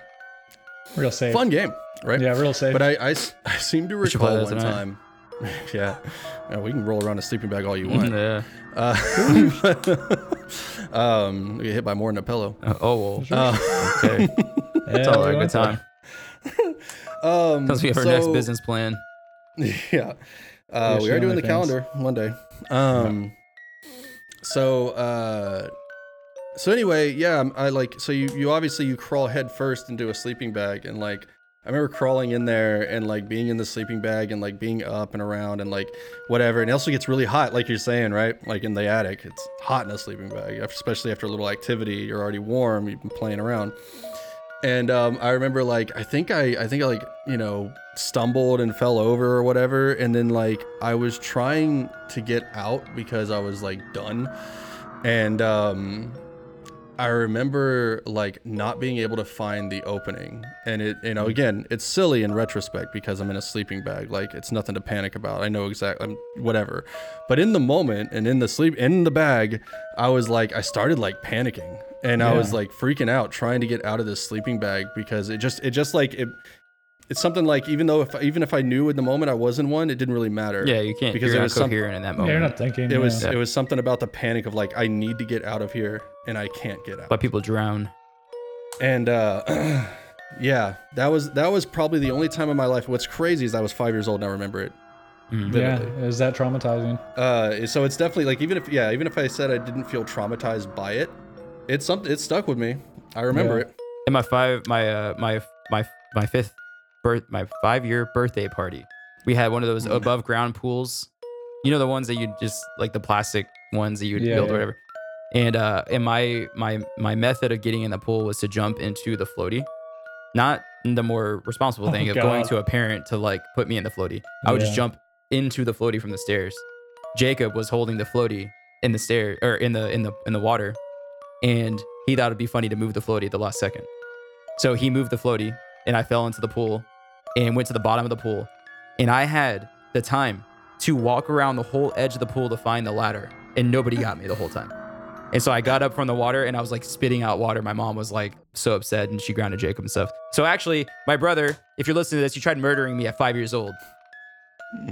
Real safe. Fun game, right? Yeah, real safe. But I I seem to We should play recall one tonight. time. yeah. Yeah, we can roll around a sleeping bag all you want. yeah. Uh, um, we get hit by more than a pillow. Uh, oh well. Uh, Okay. It's all right. we Good time. um, Because we have our next business plan. yeah. Uh, we are doing the fans. calendar one day. Um, so, uh, so anyway, yeah, I'm- I like, so you, you obviously you crawl head first into a sleeping bag and like, I remember crawling in there and like being in the sleeping bag and like being up and around and like whatever. And it also gets really hot, like you're saying, right? Like in the attic, it's hot in a sleeping bag, especially after a little activity. You're already warm, you've been playing around. And um, I remember like I think I I think I like you know stumbled and fell over or whatever, and then like I was trying to get out because I was like done, and um, I remember like not being able to find the opening, and it you know again it's silly in retrospect because I'm in a sleeping bag, like it's nothing to panic about. I know exactly I'm whatever, but in the moment and in the sleep in the bag, I was like I started like panicking. And I was like freaking out trying to get out of this sleeping bag because it just it just like it it's something like even though if even if I knew in the moment I was in one, it didn't really matter. Yeah, you can't. Because you're it not was some- coherent in that moment. you're not thinking. It was yeah. it was something about the panic of like I need to get out of here and I can't get out. But people drown. And uh yeah, that was that was probably the only time in my life. What's crazy is I was 5 years old and I remember it. Mhm. yeah. Is that traumatizing? Uh so it's definitely like even if yeah, even if I said I didn't feel traumatized by it, it's something it stuck with me. I remember Yeah. it. In my five, my uh, my my my fifth birth, my five year birthday party, we had one of those Mm. above ground pools. You know the ones that you just like the plastic ones that you would Yeah, build yeah. or whatever. And uh, and my my my method of getting in the pool was to jump into the floaty, not the more responsible Oh, thing of going to a parent to like put me in the floaty. I would just jump into the floaty from the stairs. Jacob was holding the floaty in the stair or in the in the in the water, and he thought it'd be funny to move the floaty at the last second. So he moved the floaty, and I fell into the pool, and went to the bottom of the pool, and I had the time to walk around the whole edge of the pool to find the ladder, and nobody got me the whole time. And so I got up from the water and I was like spitting out water. My mom was like so upset and she grounded Jacob and stuff. So actually, my brother, if you're listening to this, you tried murdering me at five years old.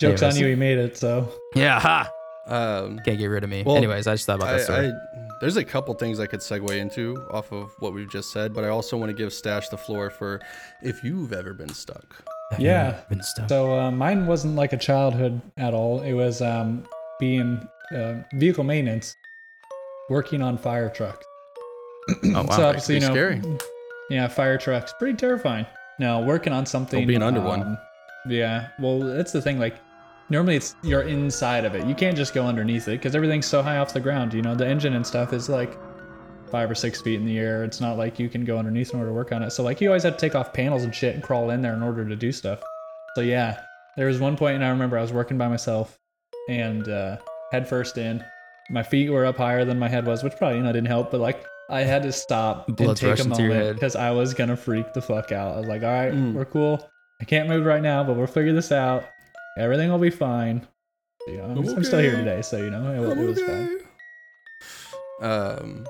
Jokes Anyways. on you. He made it. So Yeah, ha! Um Can't get rid of me. Well, Anyways, I just thought about I, that story. I, there's a couple things I could segue into off of what we've just said, but I also want to give Stash the floor for if you've ever been stuck. Have yeah. Been stuck. So uh, mine wasn't like a childhood at all. It was um, being uh, vehicle maintenance, working on fire trucks. Oh, wow. so obviously, you know, Pretty yeah, fire trucks, pretty terrifying. Now working on something. being under one. um, Yeah, well, that's the thing. Like, normally it's you're inside of it. You can't just go underneath it because everything's so high off the ground. You know, the engine and stuff is like five or six feet in the air. It's not like you can go underneath in order to work on it. So like, you always have to take off panels and shit and crawl in there in order to do stuff. So yeah, there was one point, and I remember I was working by myself, and uh, head first in. My feet were up higher than my head was, which probably you know didn't help. But like, I had to stop and take a rushing to your moment because I was gonna freak the fuck out. I was like, all right, Mm. we're cool. I can't move right now, but we'll figure this out. Everything will be fine. You know, I'm, I'm still here today, so you know it, it was fine. Um,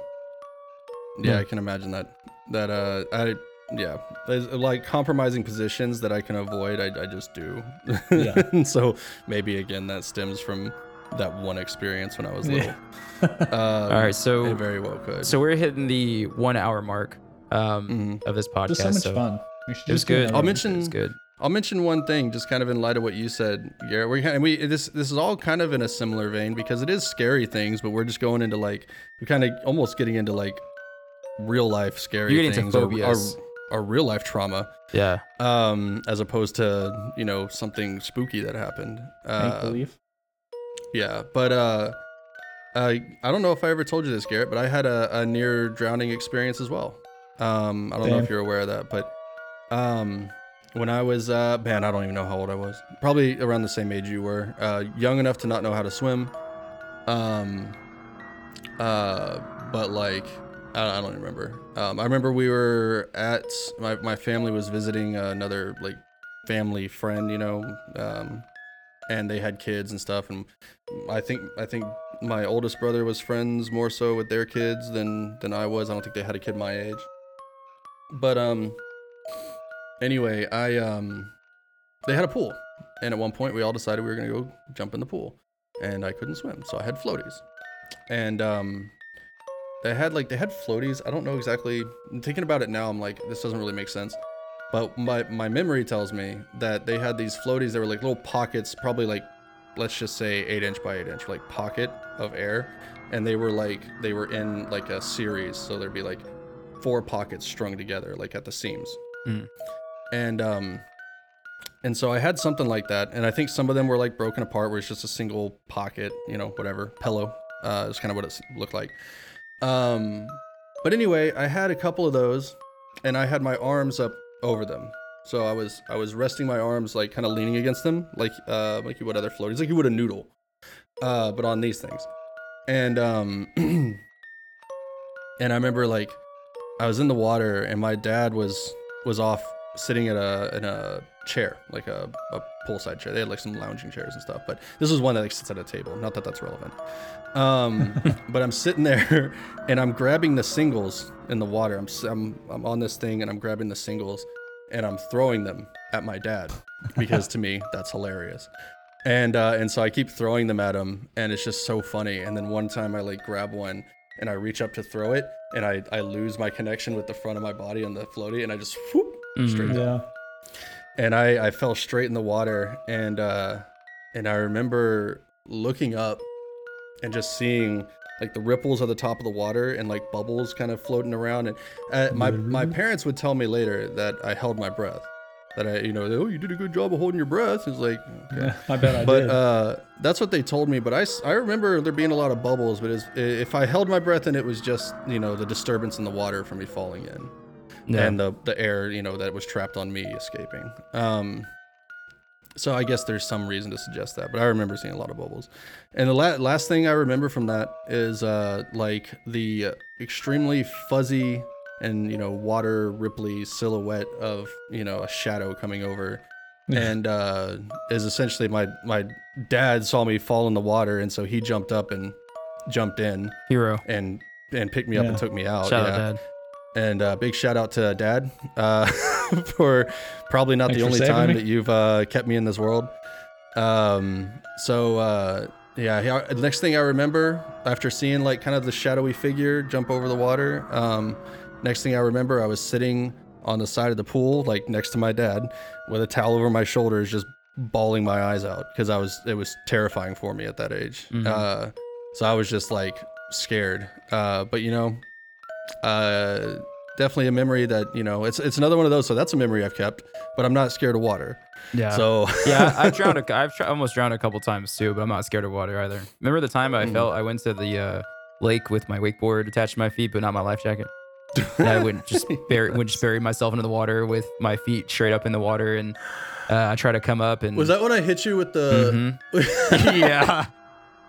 yeah, Yeah. I can imagine that. That uh, I yeah, there's like compromising positions that I can avoid. I, I just do. Yeah. and so maybe again that stems from that one experience when I was little. Yeah. Um, All right, so it very well could. so we're hitting the one hour mark um, Mhm. of this podcast. Just so much so fun. It was good. I'll mention- It was good. I'll mention one thing, just kind of in light of what you said, Garrett. We're and we this this is all kind of in a similar vein because it is scary things, but we're just going into like we're kind of almost getting into like real life scary You're things or, or, or real life trauma, Yeah. um, as opposed to you know something spooky that happened. Make Uh, believe. yeah, but uh, uh, I don't know if I ever told you this, Garrett, but I had a, a near drowning experience as well. Um, I don't know if you're aware of that, but um, when I was uh, man, I don't even know how old I was. Probably around the same age you were. Uh, young enough to not know how to swim. Um, uh, but like I, I don't remember. Um, I remember we were at my my family was visiting another like family friend, you know, um, and they had kids and stuff, and I think I think my oldest brother was friends more so with their kids than than I was. I don't think they had a kid my age. But um anyway, I um they had a pool. And at one point we all decided we were to go jump in the pool. And I couldn't swim, so I had floaties. And um they had like they had floaties. I don't know exactly. I'm Thinking about it now, I'm like this doesn't really make sense. But my my memory tells me that they had these floaties that were like little pockets, probably like let's just say eight inch by eight inch, like pocket of air, and they were like they were in like a series, so there'd be like four pockets strung together, like at the seams, Mhm. And um, and so I had something like that, and I think some of them were like broken apart, where it's just a single pocket, you know, whatever pillow, uh, is kind of what it looked like. Um, but anyway, I had a couple of those, and I had my arms up over them. So I was I was resting my arms like kind of leaning against them, like uh like you would other floaties, like you would a noodle, uh, but on these things. And um, and I remember like I was in the water, and my dad was was off sitting at a in a chair, like a, a poolside chair. They had like some lounging chairs and stuff, but this was one that like sits at a table. Not that that's relevant. Um, but I'm sitting there, and I'm grabbing the singles in the water. I'm I'm I'm on this thing, and I'm grabbing the singles, and I'm throwing them at my dad because to me that's hilarious. And uh, and so I keep throwing them at him, and it's just so funny. And then one time I like grab one, and I reach up to throw it, and I I lose my connection with the front of my body on the floaty, and I just whoop straight down Yeah. and I, I fell straight in the water and uh and I remember looking up and just seeing like the ripples at the top of the water and like bubbles kind of floating around and uh, my my parents would tell me later that I held my breath that I you know oh you did a good job of holding your breath it's like okay I bet I but did. uh, that's what they told me. But I, I remember there being a lot of bubbles. But it's, if I held my breath and it was just you know the disturbance in the water from me falling in, Yeah. and the the air you know that was trapped on me escaping. Um, so I guess there's some reason to suggest that. But I remember seeing a lot of bubbles. And the la- last thing I remember from that is uh, like the extremely fuzzy and you know water ripply silhouette of you know a shadow coming over and uh, is essentially my my dad saw me fall in the water, and so he jumped up and jumped in Hero. and and picked me up and took me out. Shout yeah. out, Dad. And uh, big shout out to dad uh, for probably not Thanks the only time me. that you've uh, kept me in this world. Um, so uh, yeah, the next thing I remember after seeing like kind of the shadowy figure jump over the water, um, next thing I remember, I was sitting on the side of the pool, like next to my dad, with a towel over my shoulders, just bawling my eyes out because I was it was terrifying for me at that age. Mhm. Uh, so I was just like scared. Uh, but you know, uh, definitely a memory that you know it's it's another one of those. So that's a memory I've kept, but I'm not scared of water. Yeah. So yeah, I- I've drowned. A, I've tr- almost drowned a couple times too, but I'm not scared of water either. Remember the time I Mm. felt I went to the uh, lake with my wakeboard attached to my feet, but not my life jacket. And I would just bury, would just bury myself into the water with my feet straight up in the water, and uh, I try to come up and was that when I hit you with the? Mhm. yeah,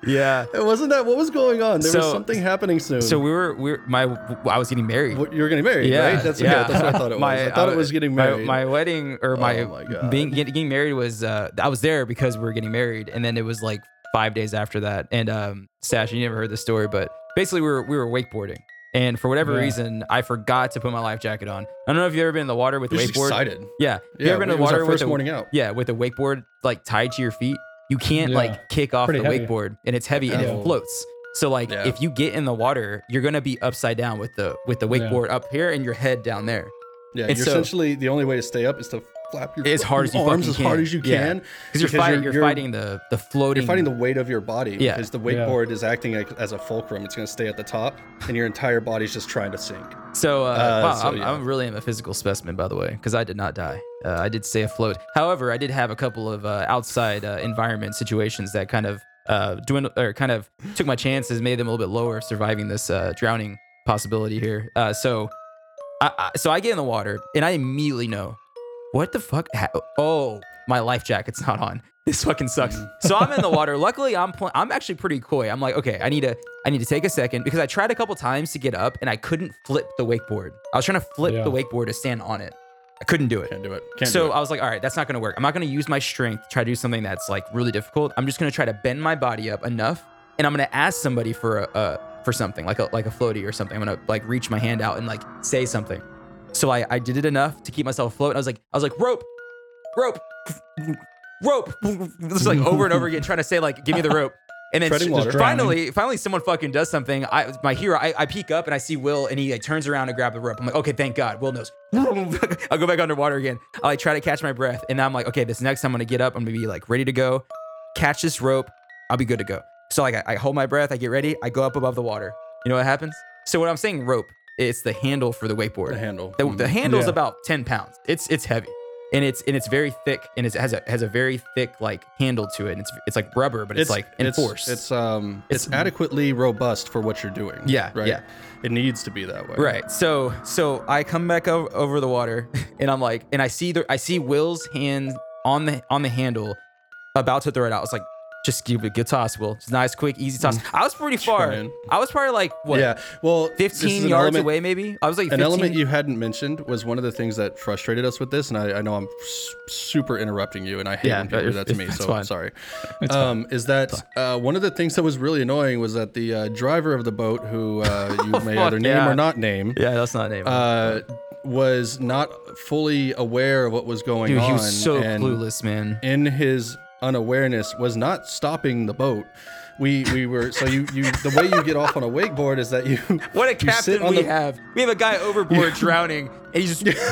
yeah. It wasn't that. What was going on? There was something happening soon. So we were we were my I was getting married. What- you were getting married, Yeah, right? That's yeah. That's what I thought it was. My- I thought I- it was getting my, married. my wedding or my, Oh my being getting married was uh I was there because we were getting married and then it was like five days after that and um Stash you never heard the story but basically we were we were wakeboarding and for whatever Yeah. reason I forgot to put my life jacket on. I don't know if you've ever been in the water with a wakeboard. excited. Yeah, Yeah, you ever been in the was water with a morning out. yeah with a wakeboard like tied to your feet? You can't Yeah. like kick off Pretty the heavy. wakeboard and it's heavy and Yeah. it floats. So like Yeah. if you get in the water, you're gonna be upside down with the with the Yeah. wakeboard up here and your head down there. Yeah, And you're so- essentially the only way to stay up is to flap your As hard as you arms as hard can. as you Yeah. can Because you're fighting, you're, fighting the the floating. You're fighting the weight of your body Yeah. because the Yeah. wakeboard is acting as a fulcrum. It's going to stay at the top, and your entire body's just trying to sink. So, uh, Uh, wow, so, I'm, yeah. I'm really am a physical specimen, by the way, because I did not die. Uh, I did stay afloat. However, I did have a couple of uh, outside uh, environment situations that kind of uh, doing or kind of took my chances, made them a little bit lower, surviving this uh, drowning possibility here. Uh, so, I, I, so I get in the water and I immediately know what the fuck. Ha- oh, my life jacket's not on. This fucking sucks. Mm-hmm. So I'm in the water. Luckily, I'm pl- I'm actually pretty coy. I'm like, okay, I need to I need to take a second because I tried a couple times to get up and I couldn't flip the wakeboard. I was trying to flip Yeah. the wakeboard to stand on it. I couldn't do it. Can't do it. Can't so do it. I was like, all right, that's not gonna work. I'm not gonna use my strength to try to do something that's like really difficult. I'm just gonna try to bend my body up enough, and I'm gonna ask somebody for a, a for something like a like a floaty or something. I'm gonna like reach my hand out and like say something. So I I did it enough to keep myself afloat. And I was like I was like rope, rope, rope. Just like over and over again, trying to say like give me the rope. And then Treading finally, finally, someone fucking does something. I, my hero, I, I peek up and I see Will, and he like turns around and grab the rope. I'm like, okay, thank God. Will knows. I'll go back underwater again. I like try to catch my breath, and I'm like, okay, this next time I'm gonna get up. I'm gonna be like ready to go, catch this rope. I'll be good to go. So like, I, I hold my breath. I get ready. I go up above the water. You know what happens? So when I'm saying rope, it's the handle for the wakeboard. the handle. The, the Mhm. handle's Yeah. about 10 pounds. It's it's heavy. And it's and it's very thick and it has a has a very thick like handle to it. And it's it's like rubber, but it's, like enforced. It's, it's um it's, It's- adequately robust for what you're doing. Yeah, Right. yeah. It needs to be that way. Right. So so I come back over, over the water and I'm like and I see the I see Will's hand on the on the handle about to throw it out. I was like, just give it a good toss, Will. Just nice, quick, easy toss. I was pretty far. Trying. I was probably like what Yeah. Well, 15 yards element- away maybe. I was like 15. An element you hadn't mentioned was one of the things that frustrated us with this, and I, I know I'm super interrupting you, and I hate Yeah, when people do that- to me. So fine. sorry. It's Um, is that uh, one of the things that was really annoying was that the uh, driver of the boat, who uh, you may either name yeah. or not name, yeah, that's not name. uh, was not fully aware of what was going Dude, on. he was so clueless, man. in his unawareness was not stopping the boat. We we were so you you the way you get off on a wakeboard is that you What a captain on we the- have. We have a guy overboard drowning, and he's just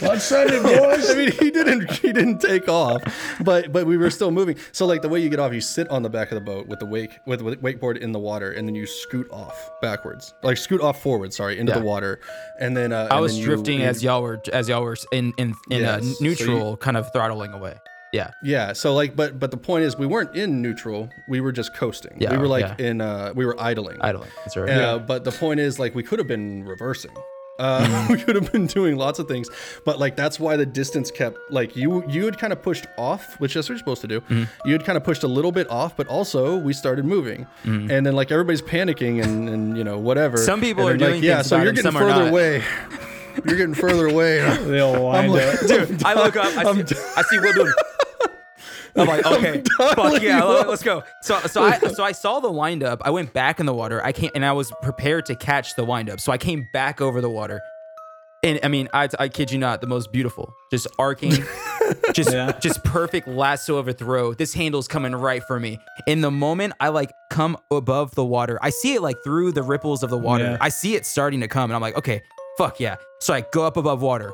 Let's boys. I mean, he didn't he didn't take off, but but we were still moving. So like the way you get off, you sit on the back of the boat with the wake with the wakeboard in the water, and then you scoot off backwards, like scoot off forward. Sorry, into Yeah. the water, and then uh, I and was then drifting you- as y'all were as y'all were in in in Yes, a so neutral, kind of throttling away. Yeah, Yeah, so like, but but the point is, we weren't in neutral. We were just coasting. Yeah, we were like yeah. in uh, we were idling. idling. That's right. Uh, But the point is, like, we could have been reversing. Uh, we could have been doing lots of things, but like that's why the distance kept like you you had kind of pushed off, which that's what you're supposed to do. You had kind of pushed a little bit off, but also we started moving, and then like everybody's panicking and and you know whatever. Some people And are then, doing like, yeah, so you're getting further away. You're getting further away. They'll wind like- up. Dude, I look up. I see, I see Will doing. I'm like, okay, fuck yeah, you let, us go. So, so I, so I saw the windup. I went back in the water. I can't, and I was prepared to catch the windup. So I came back over the water, and I mean, I, I kid you not, the most beautiful, just arcing, just, Yeah. just perfect lasso of a throw. This handle's coming right for me. In the moment I like come above the water, I see it like through the ripples of the water. Yeah. I see it starting to come, and I'm like, okay, fuck yeah. So I go up above water.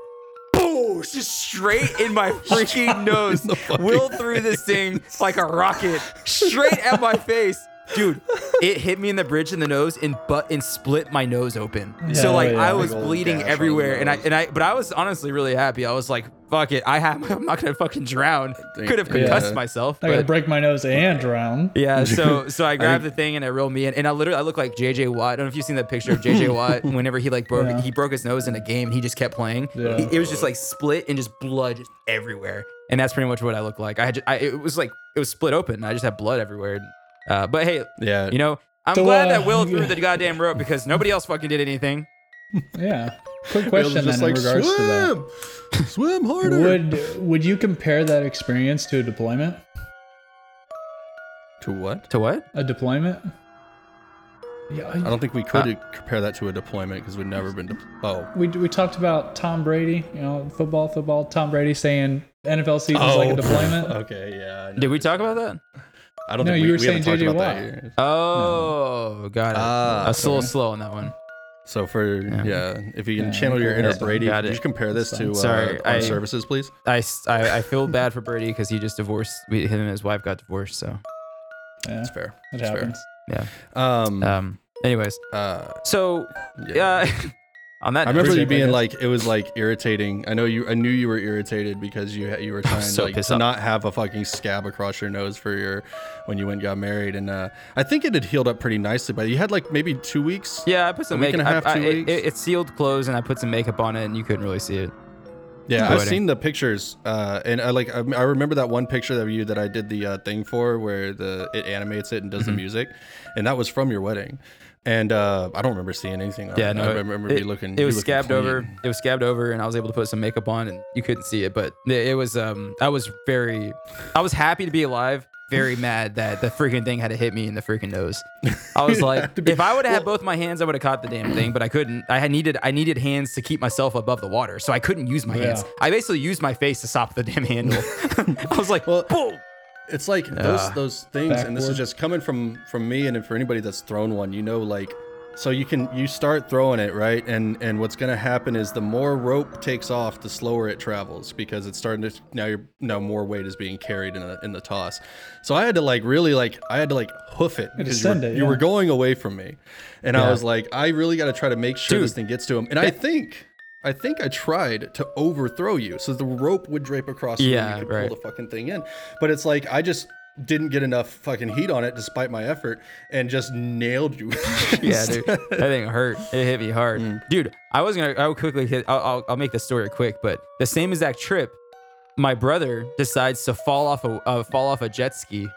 Boom! Just straight in my freaking nose. Will threw this thing like a rocket straight at my face. Dude, it hit me in the bridge in the nose and but and split my nose open. so oh, like yeah. I was bleeding gash on the everywhere, and I and I but I was honestly really happy. I was like, fuck it, I have I'm not gonna fucking drown. Could have yeah. concussed myself. I gotta break my nose and drown. yeah, so so I grabbed the thing and I reeled me in, and I literally I look like JJ Watt. I don't know if you've seen that picture of JJ Watt. Whenever he like broke Yeah. he broke his nose in a game, and he just kept playing. Yeah. He- it was just like split and just blood just everywhere, and that's pretty much what I looked like. I had just, I, it was like it was split open. I just had blood everywhere. Uh, but hey, Yeah, you know I'm So, glad uh, that Will threw the goddamn rope because nobody else fucking did anything. Yeah. Quick Will's question then in regards to that. swim, swim harder. Would would you compare that experience to a deployment? to what? To what? A deployment? Yeah, I don't think we could compare that to a deployment because we've never been. De- oh, we we talked about Tom Brady, you know, football, football. Tom Brady saying NFL season's like a deployment. Okay, yeah. Did we talk about that? I don't No, think you we, were we haven't saying talked JJ about Watt. that yet. Oh, got it. Ah, I was a little sorry. slow on that one. So for yeah, if you can Yeah, channel your inner that's. Brady, Got could you it. just compare this That's to uh, Sorry, our I- services, please? I, s- I- I feel bad for Brady because he just divorced. We, him and his wife got divorced. So Yeah, That's fair. it That's fair. happens. yeah. Um. Um. Anyways, uh. so Yeah. yeah, On that, I remember you being like, it was like irritating. I know you. I knew you were irritated because you you were trying so like to off. not have a fucking scab across your nose for your when you went and got married, and uh, I think it had healed up pretty nicely. But you had like maybe two weeks. yeah, I put some makeup. and a half, I- I- two it, weeks? it, it sealed closed, and I put some makeup on it, and you couldn't really see it. Yeah, I've seen the pictures, uh, and I like I, I remember that one picture of you that I did the uh, thing for, where the it animates it and does Mm-hmm. the music, and that was from your wedding. And uh, I don't remember seeing anything. Yeah, it. no, I remember it, looking. It was scabbed clean. over. It was scabbed over, and I was able to put some makeup on, and you couldn't see it. But it, was. Um, I was very. I was happy to be alive. Very mad that the freaking thing had to hit me in the freaking nose. I was like, be- if I would have had both my hands, I would have caught the damn thing, but I couldn't. I had needed. I needed hands to keep myself above the water, so I couldn't use my hands. I basically used my face to stop the damn handle. I was like, Well, boom. It's like those Ah. those things, and this is just coming from from me, and for anybody that's thrown one, you know, like, so you can you start throwing it right, and and what's gonna happen is the more rope takes off, the slower it travels because it's starting to now you're now more weight is being carried in the in the toss. So I had to like really like I had to like hoof it because you were, send it, you were going away from me, and I was like, I really got to try to make sure this thing gets to him, and I think. I think I tried to overthrow you so the rope would drape across you and you could right. pull the fucking thing in. But it's like I just didn't get enough fucking heat on it despite my effort and just nailed you. Yeah, dude, that thing hurt. It hit me hard, Mm. dude. I was gonna. I will quickly hit. I'll, I'll, I'll make the story quick, but the same exact trip, my brother decides to fall off a uh, fall off a jet ski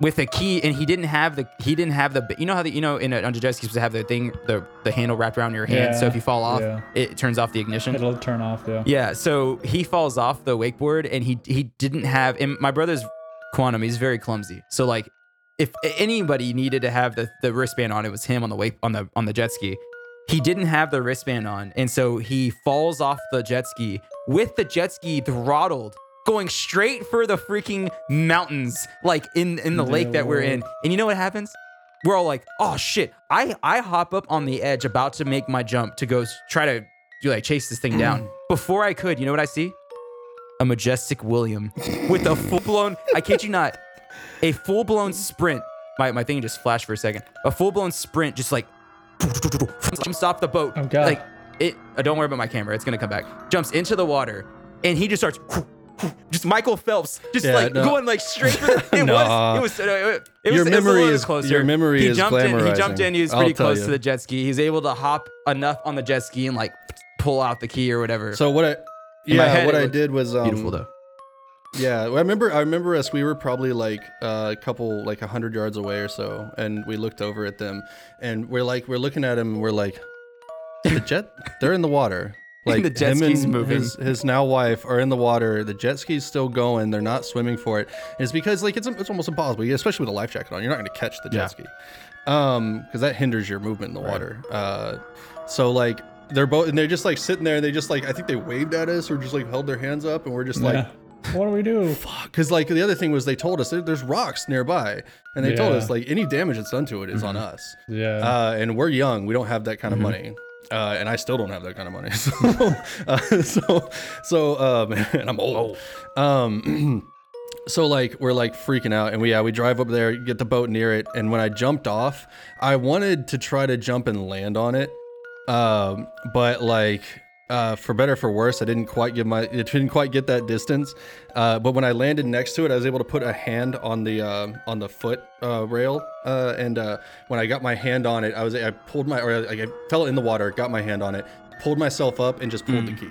with a key, and he didn't have the he didn't have the you know how the you know in a, a jet ski supposed to have the thing the the handle wrapped around your hand, so if you fall off, yeah. it turns off the ignition. It'll turn off. Yeah. Yeah, so he falls off the wakeboard and he he didn't have and my brother's quantum, he's very clumsy. So like if anybody needed to have the, the wristband on, it was him on the wake on the on the jet ski. He didn't have the wristband on, and so he falls off the jet ski with the jet ski throttled, going straight for the freaking mountains, like in in the lake that we're in. And you know what happens? We're all like, "Oh shit!" I I hop up on the edge, about to make my jump to go try to do like chase this thing down. Before I could, you know what I see? A majestic William with a full blown. I kid you not, a full blown sprint. My my thing just flashed for a second. A full blown sprint, just like jumps off the boat. Oh, God. Like it. uh, don't worry about my camera. It's gonna come back. Jumps into the water, and he just starts. Just Michael Phelps, just Yeah, like no. going like straight for the. It was. It was. uh, It was. It Your was a memory is- closer. your memory he is jumped in. He jumped in. He was I'll pretty close to the jet ski. He's able to hop enough on the jet ski and like pull out the key or whatever. So what I yeah, head, what I did was um, beautiful though. Yeah, I remember. I remember us. We were probably like uh, a couple, like a hundred yards away or so, and we looked over at them, and we're like, we're looking at him, and we're like, the jet, they're in the water. Like The jet him ski's moving. His, his now wife are in the water. The jet ski's still going. They're not swimming for it. And it's because like it's it's almost impossible, especially with a life jacket on. You're not going to catch the jet Yeah. ski, um, because that hinders your movement in the water. Uh, so like. They're both, and they're just like sitting there, and they just like, I think they waved at us or just like held their hands up, and we're just like, Yeah. What do we do? because like the other thing was they told us there, there's rocks nearby and they told us like any damage that's done to it is on us Yeah. uh, and we're young we don't have that kind of money uh, and I still don't have that kind of money. So uh, so so um, and I'm old. Um, so like we're like freaking out. And we yeah we drive up there get the boat near it. And when I jumped off I wanted to try to jump and land on it. Um, but like uh, for better or for worse, I didn't quite give my it didn't quite get that distance. Uh, but when I landed next to it, I was able to put a hand on the uh, on the foot uh, rail, uh, and uh, when I got my hand on it, I was I pulled my or like I fell in the water, got my hand on it, pulled myself up, and just pulled the key,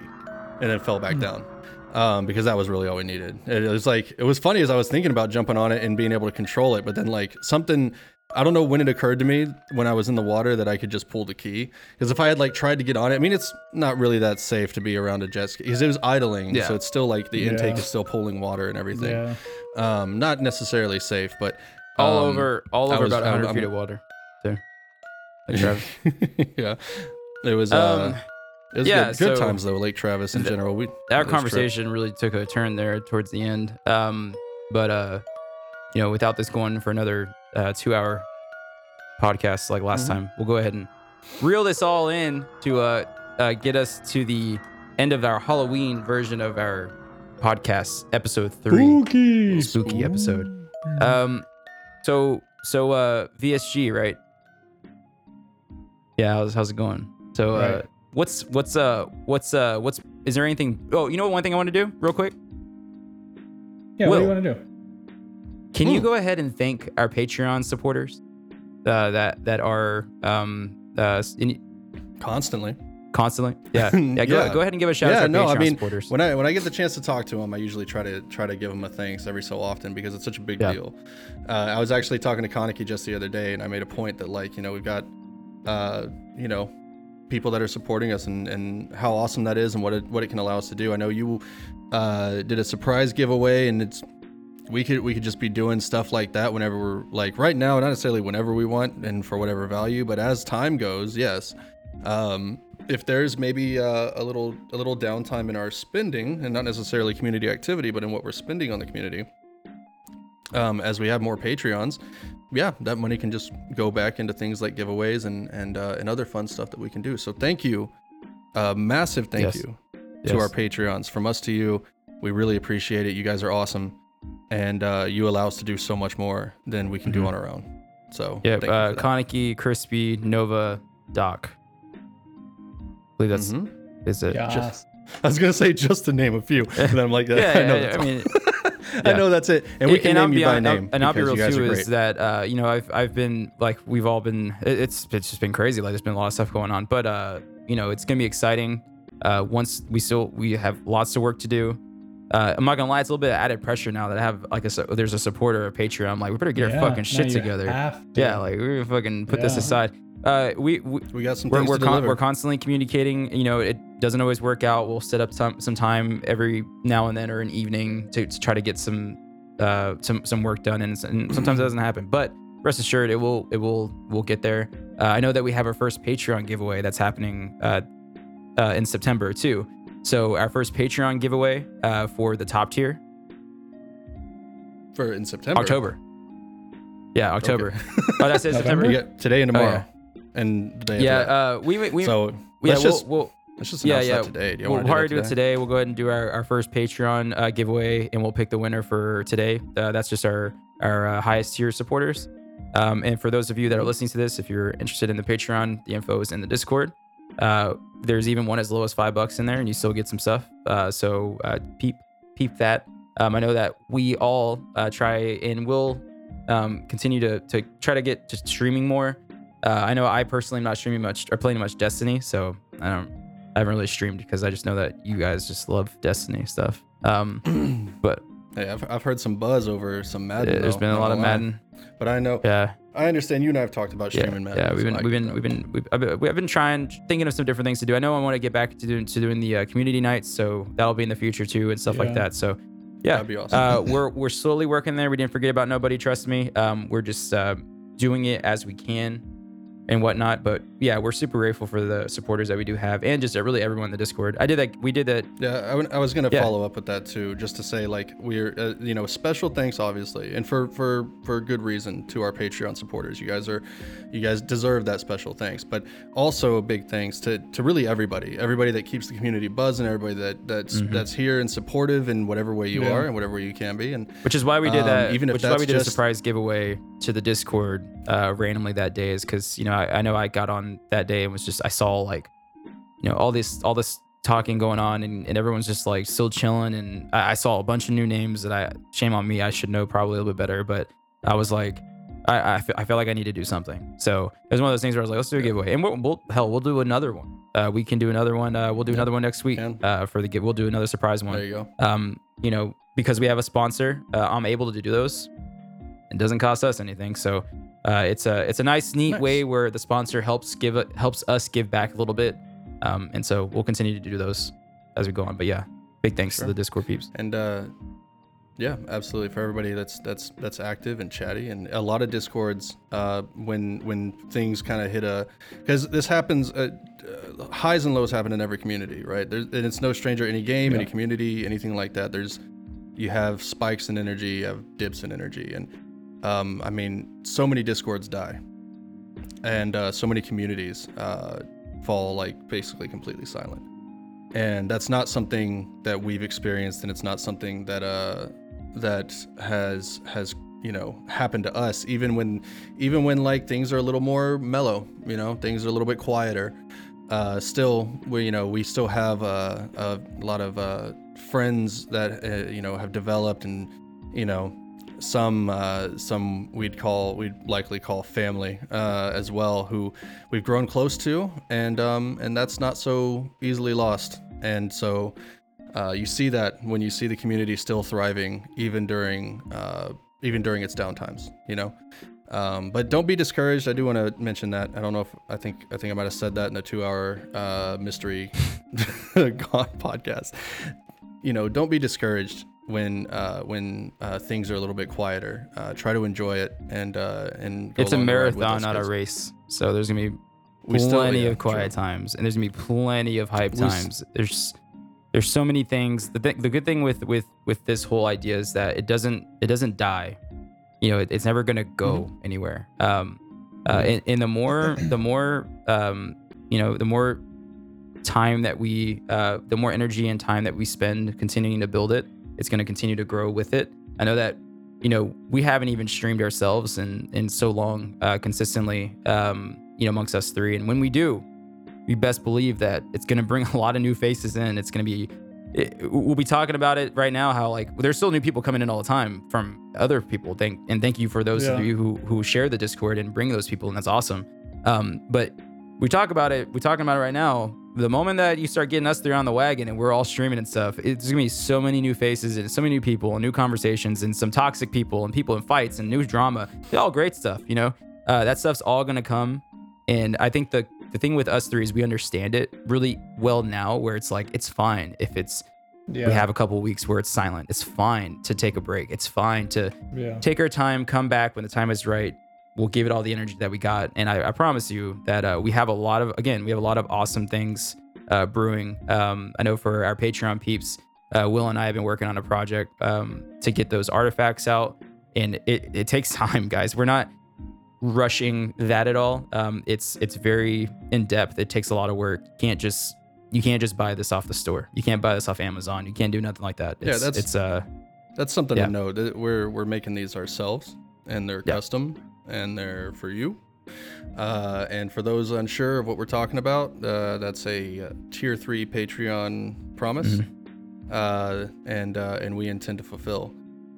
and then fell back down. Um, because that was really all we needed. It was like it was funny as I was thinking about jumping on it and being able to control it, but then like something I don't know when it occurred to me when I was in the water that I could just pull the key. Because if I had like tried to get on it, I mean, it's not really that safe to be around a jet ski because it was idling. Yeah. So it's still like the intake is still pulling water and everything. yeah. Um, not necessarily safe, but all um, over, all over was- about 100 I'm- feet of water. There. Like Travis. yeah, it was. Uh, Um, it was yeah, good, good so- times though, Lake Travis in The- general. We our this trip- conversation really took a turn there towards the end. Um, but uh, you know, without this going for another uh, two-hour podcast like last Mm-hmm. time, we'll go ahead and reel this all in to uh, uh, get us to the end of our Halloween version of our podcast, episode three, Spooky. spooky episode. Um, so so uh, VSG, right? Yeah, how's how's it going? So uh, Right. what's what's uh what's uh what's is there anything? Oh, you know what? One thing I want to do real quick. Yeah, what do you want to do? Can you Hmm. go ahead and thank our Patreon supporters uh, that that are um uh in, Constantly. constantly? Yeah, yeah. Go, Yeah. go ahead and give a shout out yeah, to our no, Patreon I mean, supporters. when I when I get the chance to talk to them, I usually try to try to give them a thanks every so often because it's such a big Yeah. deal. Uh, I was actually talking to Kaneki just the other day, and I made a point that like you know we've got, uh, you know, people that are supporting us and, and how awesome that is and what it what it can allow us to do. I know you uh, did a surprise giveaway, and it's we could we could just be doing stuff like that whenever we're like right now, not necessarily whenever we want and for whatever value, but as time goes, yes. Um, if there's maybe uh, a little a little downtime in our spending and not necessarily community activity, but in what we're spending on the community, um, as we have more Patreons, yeah, that money can just go back into things like giveaways and and uh, and other fun stuff that we can do. So thank you, uh, massive thank Yes. you Yes. to our Patreons from us to you. We really appreciate it. You guys are awesome, and uh, you allow us to do so much more than we can do Mhm. on our own. So Yeah, thank uh. Kaneki, Crispy, Nova, Doc. I believe that's Mhm. is it. Yeah. just- I was gonna say just to name a few, and I'm like, Yeah, I know yeah, that's I all. mean, I know that's it, and we can I'll name you be by hon- name. And I'll be real too is that uh, you know I've I've been like we've all been it's it's just been crazy like there's been a lot of stuff going on but uh you know it's gonna be exciting uh once we still we have lots of work to do uh, I'm not gonna lie it's a little bit of added pressure now that I have like a there's a supporter of Patreon. I'm like we better get Yeah, our fucking shit together. to. yeah like we're gonna fucking put this aside. Uh we, we we got some we're, we're, to con- we're constantly communicating you know it doesn't always work out. We'll set up some, some time every now and then or an evening to, to try to get some uh some some work done and, and sometimes it doesn't happen but rest assured it will it will we'll get there. Uh, i know that we have our first patreon giveaway that's happening uh, uh in september too so our first patreon giveaway uh for the top tier for in September. october yeah october oh that's it. september got today and Oh, tomorrow, and the day. yeah uh we we so yeah let's we'll, just we'll let's just yeah, yeah. today. Do we'll probably to do it today. We'll go ahead and do our, our first Patreon uh, giveaway, and we'll pick the winner for today. Uh, that's just our our uh, highest tier supporters. Um, and for those of you that are listening to this, if you're interested in the Patreon, the info is in the Discord. Uh, there's even one as low as five bucks in there, and you still get some stuff. Uh, so uh, peep peep that. Um, I know that we all uh, try and will um, continue to to try to get to streaming more. Uh, I know I personally am not streaming much or playing much Destiny, so I don't I haven't really streamed because I just know that you guys just love Destiny stuff. Um, but Hey, I've, I've heard some buzz over some Madden. there's though, been a lot of. Madden. but I know Yeah, I understand. You and I have talked about yeah, streaming Madden. yeah. We've been we've been we've been we've, I've been, we've been trying thinking of some different things to do. I know I want to get back to doing to doing the uh, community nights, so that'll be in the future too and stuff like that. So yeah, That'd be awesome. uh, we're we're slowly working there. We didn't forget about nobody. Trust me. Um, we're just uh, doing it as we can and whatnot. But yeah, we're super grateful for the supporters that we do have, and just uh, really everyone in the Discord. I did that. We did that. Yeah, I, w- I was gonna Yeah. follow up with that too, just to say like we're uh, you know special thanks obviously, and for for for good reason to our Patreon supporters. You guys are, you guys deserve that special thanks, but also a big thanks to to really everybody, everybody that keeps the community buzzing, everybody that that's Mm-hmm. that's here and supportive in whatever way you Yeah. are and whatever way you can be, and Which is why we did Um, that. even if which is why we did a surprise giveaway to the Discord uh, randomly that day, is because you know I, I know I got on that day and was just I saw like you know all this all this talking going on and, and everyone's just like still chilling and I, I saw a bunch of new names that I shame on me I should know probably a little bit better but I was like I I fe- I feel like I need to do something. So it was one of those things where I was like let's do a giveaway and we'll, we'll hell we'll do another one. Uh, we can do another one uh, we'll do another one next week uh, for the give we'll do another surprise one. There you go. um, you know, because we have a sponsor, uh, I'm able to do those. It doesn't cost us anything, so uh, it's a it's a nice, neat Nice. way where the sponsor helps give helps us give back a little bit, um, and so we'll continue to do those as we go on. But yeah, big thanks Sure. to the Discord peeps. And uh, yeah, absolutely for everybody that's that's that's active and chatty, and a lot of discords uh, when when things kind of hit a because this happens. Uh, uh, highs and lows happen in every community, right? There's, and it's no stranger any game, any community, anything like that. There's you have spikes in energy, you have dips in energy, and um, I mean, so many discords die, and uh, so many communities uh, fall like basically completely silent. And that's not something that we've experienced and it's not something that uh that has has you know happened to us even when even when like things are a little more mellow you know things are a little bit quieter. Uh, still we you know we still have uh, a lot of uh, friends that uh, you know have developed and you know some uh, some we'd call we'd likely call family uh, as well who we've grown close to and um, and that's not so easily lost. And so uh, you see that when you see the community still thriving even during uh, even during its downtimes you know? Um, but don't be discouraged. I do want to mention that. I don't know if I think I think I might have said that in the two hour uh, mystery God podcast. You know don't be discouraged when uh, when uh, things are a little bit quieter. Uh, try to enjoy it and uh, and. It's a along the ride with marathon, not a race. So there's gonna be We still- plenty yeah, of quiet true. times, and there's gonna be plenty of hype We s- times. There's there's so many things. The th- the good thing with with with this whole idea is that it doesn't it doesn't die. You know, it, it's never gonna go Mm-hmm. anywhere. Um, uh, and, and the more the more um, you know, the more time that we uh, the more energy and time that we spend continuing to build it, it's going to continue to grow with it. I know that you know we haven't even streamed ourselves in in so long uh, consistently, um, you know, amongst us three, and when we do, we best believe that it's going to bring a lot of new faces in. It's going to be it, we'll be talking about it right now. How like there's still new people coming in all the time from other people. Thank and thank you for those of you who who share the Discord and bring those people, and that's awesome. Um, but we talk about it. We're talking about it right now. The moment that you start getting us three on the wagon and we're all streaming and stuff, it's gonna be so many new faces and so many new people and new conversations and some toxic people and people in fights and new drama. It's all great stuff, you know. Uh, that stuff's all gonna come. And I think the the thing with us three is we understand it really well now, where it's like it's fine if it's Yeah. we have a couple weeks where it's silent. It's fine to take a break. It's fine to yeah. take our time, come back when the time is right. We'll give it all the energy that we got, and I, I promise you that uh, we have a lot of again, we have a lot of awesome things uh, brewing. Um, I know for our Patreon peeps, uh, Will and I have been working on a project um, to get those artifacts out, and it, it takes time, guys. We're not rushing that at all. Um, it's it's very in depth. It takes a lot of work. You can't just you can't just buy this off the store. You can't buy this off Amazon. You can't do nothing like that. Yeah, that's- it's uh That's something Yeah. to know. That we're we're making these ourselves, and they're Yeah. custom, and they're for you. Uh, and for those unsure of what we're talking about, uh, that's a uh, tier three Patreon promise, uh, and uh, and we intend to fulfill.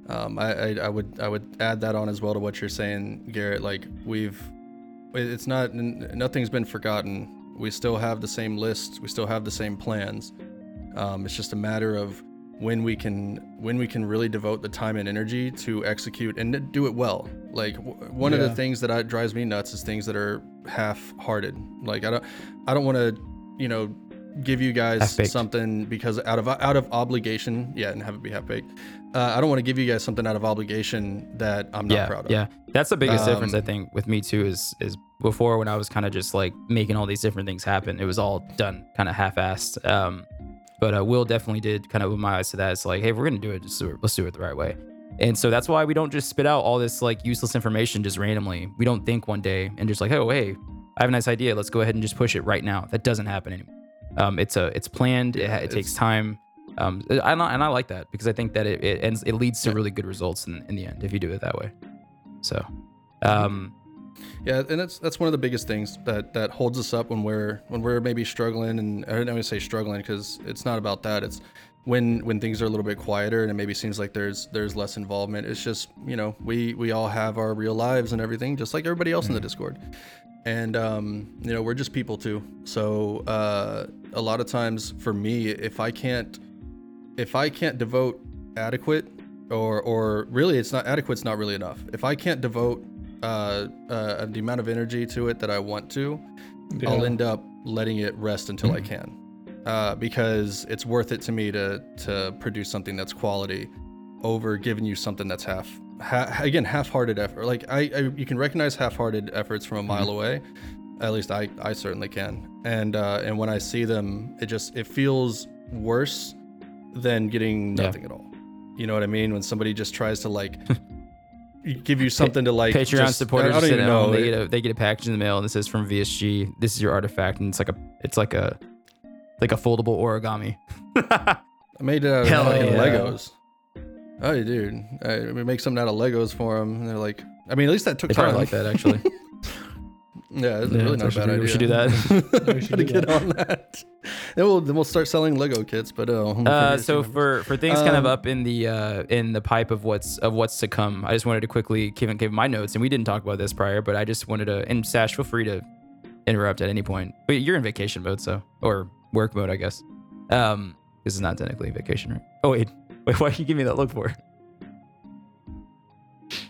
Um, I, I I would I would add that on as well to what you're saying, Garrett. Like we've, it's not n- nothing's been forgotten. We still have the same list. We still have the same plans. Um, it's just a matter of when we can when we can really devote the time and energy to execute and do it well. Like w- one of the things that I, drives me nuts is things that are half-hearted. Like I don't I don't want to you know give you guys something because out of out of obligation, yeah, and have it be half-baked. Uh, I don't want to give you guys something out of obligation that I'm not yeah, proud of. Yeah, that's the biggest difference I Um, think with me too. Is is before when I was kind of just like making all these different things happen, it was all done kind of half-assed. Um, but uh, Will definitely did kind of open my eyes to that. It's like, hey, we're gonna do it, just do it. Let's do it the right way. And so that's why we don't just spit out all this like useless information just randomly. We don't think one day and just like, oh, hey, I have a nice idea. Let's go ahead and just push it right now. That doesn't happen anymore. Um, it's a it's planned. It, ha- it takes it's- time. Um, I, and I and I like that because I think that it it, ends, it leads to really good results in, in the end if you do it that way. So, um, Yeah, and that's that's one of the biggest things that that holds us up when we're when we're maybe struggling, and I don't want to say struggling because it's not about that. It's when when things are a little bit quieter and it maybe seems like there's there's less involvement. It's just you know we we all have our real lives and everything, just like everybody else in the Discord, and um, you know we're just people too. So uh, a lot of times for me, if I can't if I can't devote adequate or or really it's not adequate's not really enough. If I can't devote uh, uh, the amount of energy to it that I want to, I'll end up letting it rest until I can, uh, because it's worth it to me to to produce something that's quality over giving you something that's half ha- again half-hearted effort. Like I, I you can recognize half-hearted efforts from a mile away. At least I I certainly can. And uh, and when I see them, it just it feels worse than getting Yeah. nothing at all. You know what I mean? When somebody just tries to like give you something to like Patreon just- supporters I don't even know. They get a they get a package in the mail and it says from VSG. This is your artifact, and it's like a it's like a like a foldable origami. I made it out of Hell yeah. Legos. Oh, dude, I, we make something out of Legos for them, and they're like, I mean, at least that took They time. like that actually. Yeah, it's Yeah, really not a bad do- idea. we should do that. We should do get that. on that. Then we'll then we'll start selling Lego kits. But uh, home Uh, so for for things kind of Um, up in the uh, in the pipe of what's of what's to come, I just wanted to quickly give give my notes, and we didn't talk about this prior, but I just wanted to. And Sash, feel free to interrupt at any point. But you're in vacation mode, so or work mode, I guess. Um, this is not technically vacation, right? Oh wait, wait, why are you give me that look for?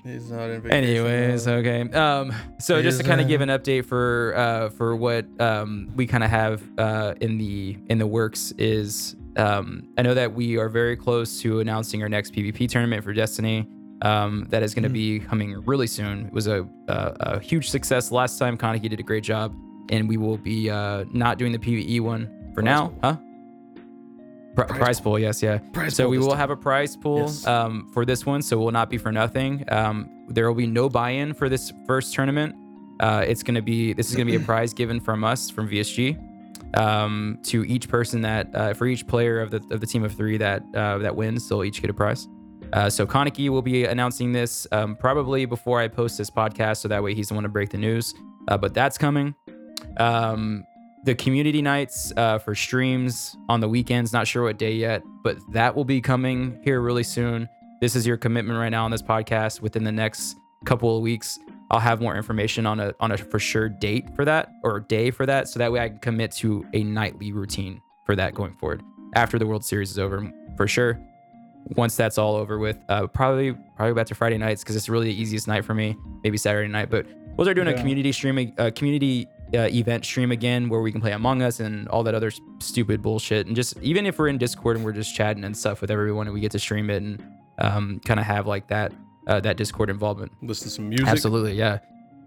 He's not in vacation Anyways, mode. okay. Um, so just to kind of give an update for uh, for what um, we kind of have uh, in the in the works is um, I know that we are very close to announcing our next PvP tournament for Destiny. Um, that is going to be coming really soon. It was a, a, a huge success last time. Kaneki did a great job, and we will be uh, not doing the PVE one for now, pool. huh? Pri- Prize prize pool. pool, yes, yeah. Prize so we will time. have a prize pool Yes. um, for this one, so it will not be for nothing. Um, there will be no buy-in for this first tournament. Uh, it's to be this is going to be a prize given from us from VSG um, to each person that uh, for each player of the of the team of three that uh, that wins, they'll each get a prize. Uh, so Kaneki will be announcing this um, probably before I post this podcast, so that way he's the one to break the news. Uh, but that's coming. Um, the community nights uh, for streams on the weekends, not sure what day yet, but that will be coming here really soon. This is your commitment right now on this podcast. Within the next couple of weeks, I'll have more information on a on a for sure date for that or day for that, so that way I can commit to a nightly routine for that going forward after the World Series is over for sure. Once that's all over with, uh, probably probably back to Friday nights because it's really the easiest night for me. Maybe Saturday night, but we'll start doing a community stream, a community uh, event stream again where we can play Among Us and all that other stupid bullshit. And just even if we're in Discord and we're just chatting and stuff with everyone, and we get to stream it and um, kind of have like that uh, that Discord involvement. Listen to some music. Absolutely, yeah,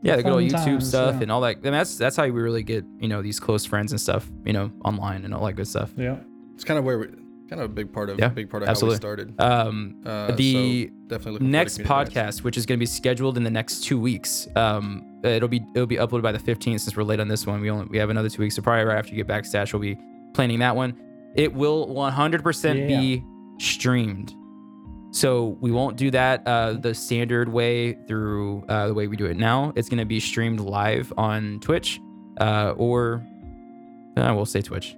yeah. The good old YouTube times, stuff yeah. and all that. And that's that's how we really get you know these close friends and stuff you know online and all that good stuff. Yeah. It's kind of where we, kind of a big part of Yeah, big part of absolutely. how we started. Um, Uh, the so definitely looking forward to next community nights. podcast, which is going to be scheduled in the next two weeks. Um, it'll be it'll be uploaded by the 15th since we're late on this one. We only we have another two weeks, so probably right after you get back, Stash will be planning that one. It will 100% be streamed. So we won't do that uh, the standard way through uh, the way we do it now. It's going to be streamed live on Twitch, uh, or uh, we'll say Twitch.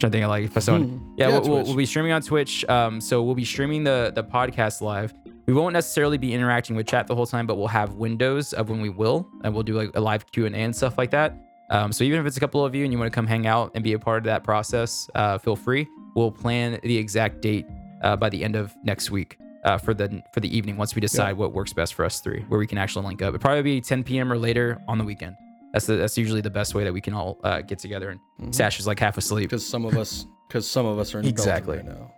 Trying to think of like if I someone Hmm. yeah, we'll, we'll, we'll be streaming on Twitch. Um, so we'll be streaming the the podcast live. We won't necessarily be interacting with chat the whole time, but we'll have windows of when we will, and we'll do like a live Q and A and stuff like that. Um, so even if it's a couple of you and you want to come hang out and be a part of that process, uh, feel free. We'll plan the exact date uh, by the end of next week uh, for the for the evening once we decide what works best for us three, where we can actually link up. It'll probably be 10 p.m. or later on the weekend. That's the, that's usually the best way that we can all uh, get together. And Mhm. Sash is like half asleep. because some of us because some of us are in Exactly. Belgium right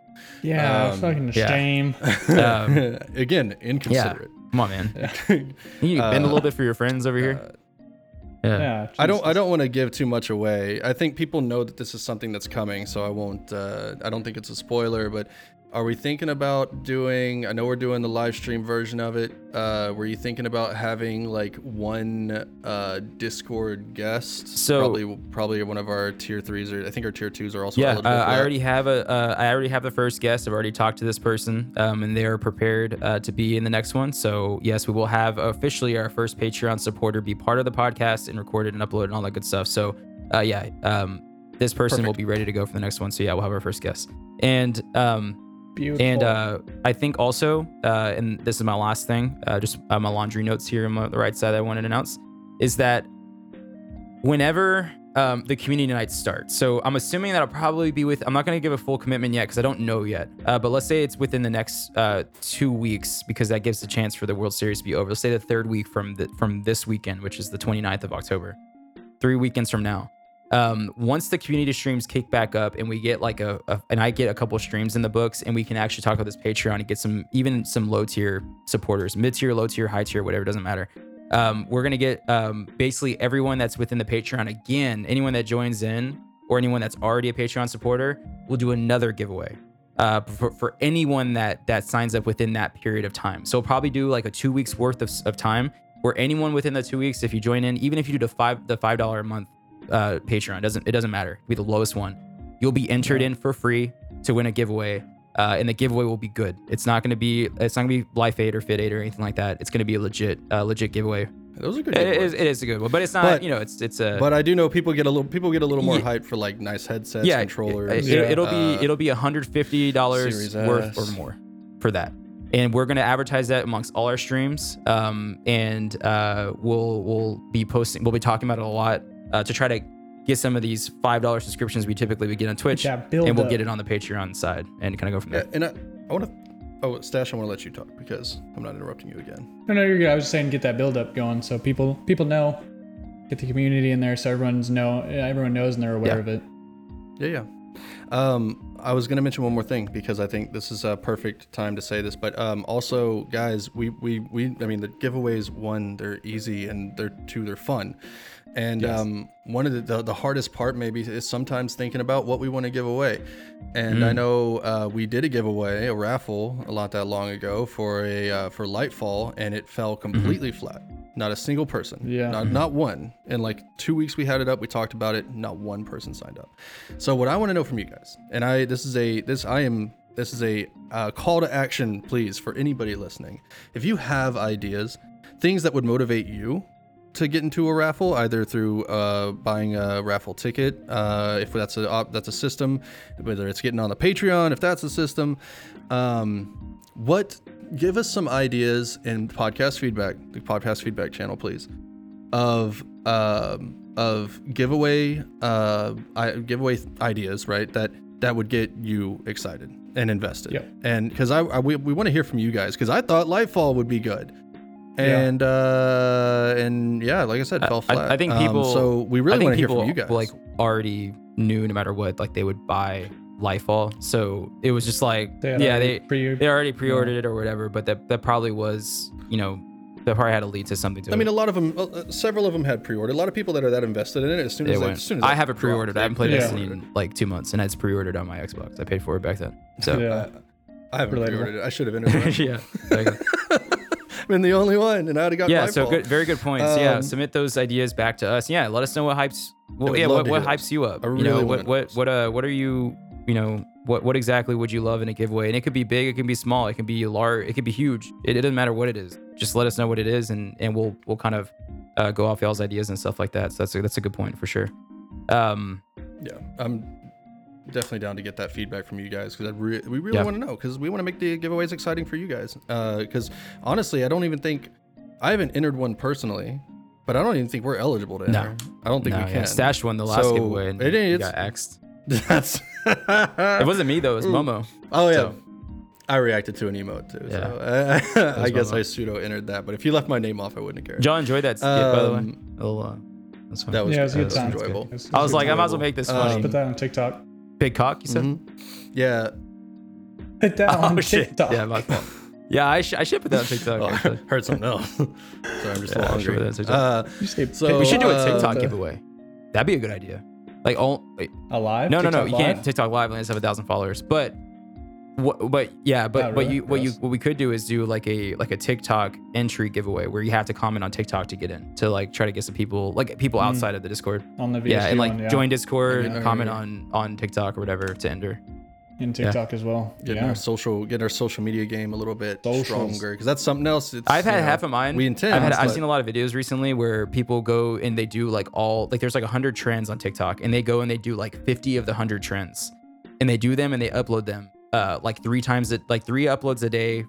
Yeah. Um, fucking yeah. shame. now. Um, Again, inconsiderate. Come on, man. Can you bend a Uh, little bit for your friends over here? Uh, Yeah. Yeah. I don't. I don't want to give too much away. I think people know that this is something that's coming, so I won't. Uh, I don't think it's a spoiler. But are we thinking about doing? I know we're doing the live stream version of it. Uh, were you thinking about having like one uh, Discord guest? So- probably, probably one of our tier threes, or I think our tier twos are also. Yeah, uh, I already have a. Uh, I already have the first guest. I've already talked to this person, um, and they are prepared uh, to be in the next one. So yes, we will have officially our first Patreon supporter be part of the podcast and recorded and uploaded and all that good stuff. So uh, yeah, um, this person will be ready to go for the next one. So yeah, we'll have our first guest, and um, Beautiful. And uh, I think also, uh, and this is my last thing, uh, just uh, my laundry notes here on the right side I wanted to announce, is that whenever um, the community nights start, so I'm assuming that I'll probably be with, I'm not going to give a full commitment yet because I don't know yet, uh, but let's say it's within the next uh, two weeks because that gives the chance for the World Series to be over. Let's say the third week from the, from this weekend, which is the 29th of October, three weekends from now um, once the community streams kick back up and we get like a, a and I get a couple streams in the books and we can actually talk about this Patreon and get some even some low tier supporters, mid tier, low tier, high tier, whatever doesn't matter. Um, we're gonna get um, basically everyone that's within the Patreon again. Anyone that joins in or anyone that's already a Patreon supporter, we'll do another giveaway uh, for, for anyone that that signs up within that period of time. So we'll probably do like a two weeks worth of, of time where anyone within the two weeks, if you join in, even if you do the five the five dollar a month uh, Patreon. It doesn't it doesn't matter. It'll be the lowest one. You'll be entered in for free to win a giveaway, uh, and the giveaway will be good. It's not going to be it's not going to be Life Aid or Fit Aid or anything like that. It's going to be a legit uh, legit giveaway Those are good. It is, it is a good one, but it's not. But- you know, it's it's a. But I do know people get a little people get a little more Yeah. hype for like nice headsets, yeah, controllers. It, Yeah. will be uh, it'll be hundred fifty dollars worth or more for that, and we're gonna advertise that amongst all our streams. Um, and uh, we'll we'll be posting. We'll be talking about it a lot uh, to try to get some of these five dollar subscriptions we typically would get on Twitch, Yeah, and we'll up. get it on the Patreon side and kind of go from Yeah, there. and I, I want to. Oh, Stash, I want to let you talk because I'm not interrupting you again. No, no, you're good. I was just saying get that build up going so people people know, get the community in there so everyone's know everyone knows and they're aware Yeah. of it. Yeah, yeah. Um, I was gonna mention one more thing because I think this is a perfect time to say this. But um, also, guys, we we we. I mean, the giveaways one, they're easy, and they're two, they're fun. And Yes. um, one of the, the the hardest part maybe is sometimes thinking about what we want to give away. And I know uh, we did a giveaway, a raffle, a lot that long ago for a uh, for Lightfall, and it fell completely flat. Not a single person. Yeah. Not, not one. In like two weeks we had it up, we talked about it. Not one person signed up. So what I want to know from you guys, and I this is a this I am this is a uh, call to action, please, for anybody listening. If you have ideas, things that would motivate you to get into a raffle, either through uh, buying a raffle ticket, uh, if that's a op- that's a system, whether it's getting on the Patreon, if that's a system, um, what give us some ideas in podcast feedback, the podcast feedback channel, please, of um, of giveaway uh, I, giveaway ideas, right? That that would get you excited and invested. Yep. And because I, I we, we want to hear from you guys because I thought Lightfall would be good. Yeah. And uh and yeah, like I said, I- fell flat. I think Um, people- so we really want to hear from you guys. like already knew no matter what, like they would buy Lightfall. So it was just like, They yeah, they pre- they already pre-ordered it or whatever. But that that probably was, you know, that probably had to lead to something. To I mean, a lot of them, uh, several of them had pre-ordered. A lot of people that are that invested in it, as soon It as, they, went. as soon as I have it pre-ordered. I haven't played they Yeah. Destiny in like two months, and it's pre-ordered on my Xbox. I paid for it back then. So Yeah. it. I, I haven't Relatable. pre-ordered it. I should have entered it. yeah, been the only one, and I'd have got yeah. So fault. good, very good points. yeah, Um, submit those ideas back to us. Yeah, let us know what hypes. Well, yeah, what, what hypes you up? I you really know, what what what uh what are you you know what what exactly would you love in a giveaway? And it could be big, it can be small, it can be large, it could be huge. It, it doesn't matter what it is. Just let us know what it is, and and we'll we'll kind of uh, go off y'all's ideas and stuff like that. So that's a, that's a good point for sure. Um, Yeah, I'm definitely down to get that feedback from you guys because re- we really Yeah. want to know because we want to make the giveaways exciting for you guys. Because honestly, I don't even think I haven't entered one personally, but I don't even think we're eligible to No. enter. I don't think no, we yeah, can. Stash won the last So, giveaway, and it he is- got axed. That's. It wasn't me though; it was Ooh. Momo. Oh yeah. So- I reacted to an emote too. Yeah. So I, I guess Momo. I pseudo entered that, but if you left my name off, I wouldn't care. John enjoyed that skit, by the way. Um, A little, uh. That was, yeah, it was a that good was enjoyable. It was- it I was good like, I might as well make this Um, funny. Put that on TikTok. Big cock, you said? Mhm. Yeah. Put that on Oh shit! TikTok. Yeah, my fault. Yeah, I, sh- I should put that on TikTok. Oh, I actually. heard something else. Sorry, I'm just Yeah, a I little should put that on hungry. TikTok. Uh, So, we should do a uh, TikTok the- giveaway. That'd be a good idea. Like, all wait, alive? no, no, no, you live? can't TikTok live unless you have a thousand followers. But, what? But yeah, but but really? you what you what we could do is do like a like a TikTok entry giveaway where you have to comment on TikTok to get in to like try to get some people like people Mm. outside of the Discord. on the VSG yeah, and like one, yeah. join Discord, Yeah. comment on on TikTok or whatever to enter. in TikTok as well. getting yeah. our social, getting our social media game a little bit Socials. stronger because that's something else. It's, I've had you know, half of mine. We intend. I've, had, I've but- seen a lot of videos recently where people go and they do like all like there's like 100 trends on TikTok and they go and they do like 50 of the 100 trends and they do them and they upload them uh like three times it like three uploads a day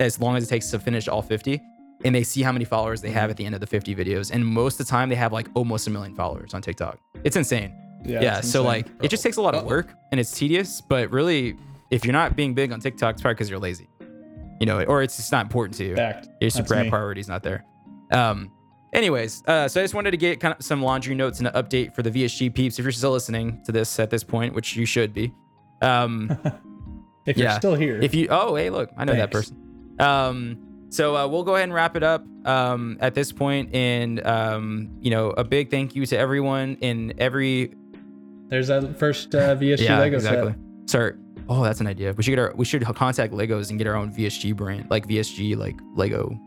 as long as it takes to finish all 50 and they see how many followers they have at the end of the 50 videos and most of the time they have like almost a million followers on TikTok. It's insane. Yeah, it's so insane. like it just takes a lot of work and it's tedious, but really if you're not being big on TikTok it's probably cuz you're lazy. You know, or it's just not important to you. fact. Your That's pri- me. priorities not there. Um, anyways, uh, so I just wanted to get kind of some laundry notes and an update for the VSG peeps. If you're still listening to this at this point, which you should be, um, If you're still here, if you oh hey look I know that person. Um, so uh, we'll go ahead and wrap it up um, at this point, and um, you know a big thank you to everyone in every there's that first uh, VSG yeah Lego exactly. set. Sorry. Oh, that's an idea. We should get our we should contact Legos and get our own VSG brand, like VSG like Lego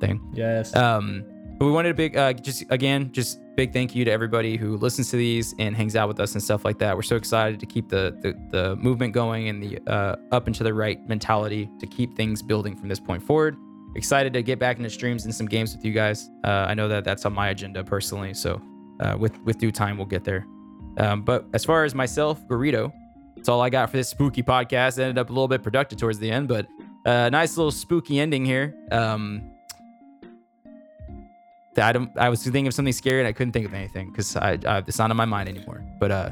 thing. Yes. Um, but we wanted a big, uh, just again, just big thank you to everybody who listens to these and hangs out with us and stuff like that. We're so excited to keep the the, the movement going and the uh, up and to the right mentality to keep things building from this point forward. excited to get back into streams and some games with you guys. Uh, I know that that's on my agenda personally. So uh, with with due time, we'll get there. Um, but as far as myself, burrito, that's all I got for this spooky podcast. Ended up a little bit productive towards the end, but uh, nice little spooky ending here. Um, I don't. I was thinking of something scary and I couldn't think of anything because I, I it's not on my mind anymore. But uh,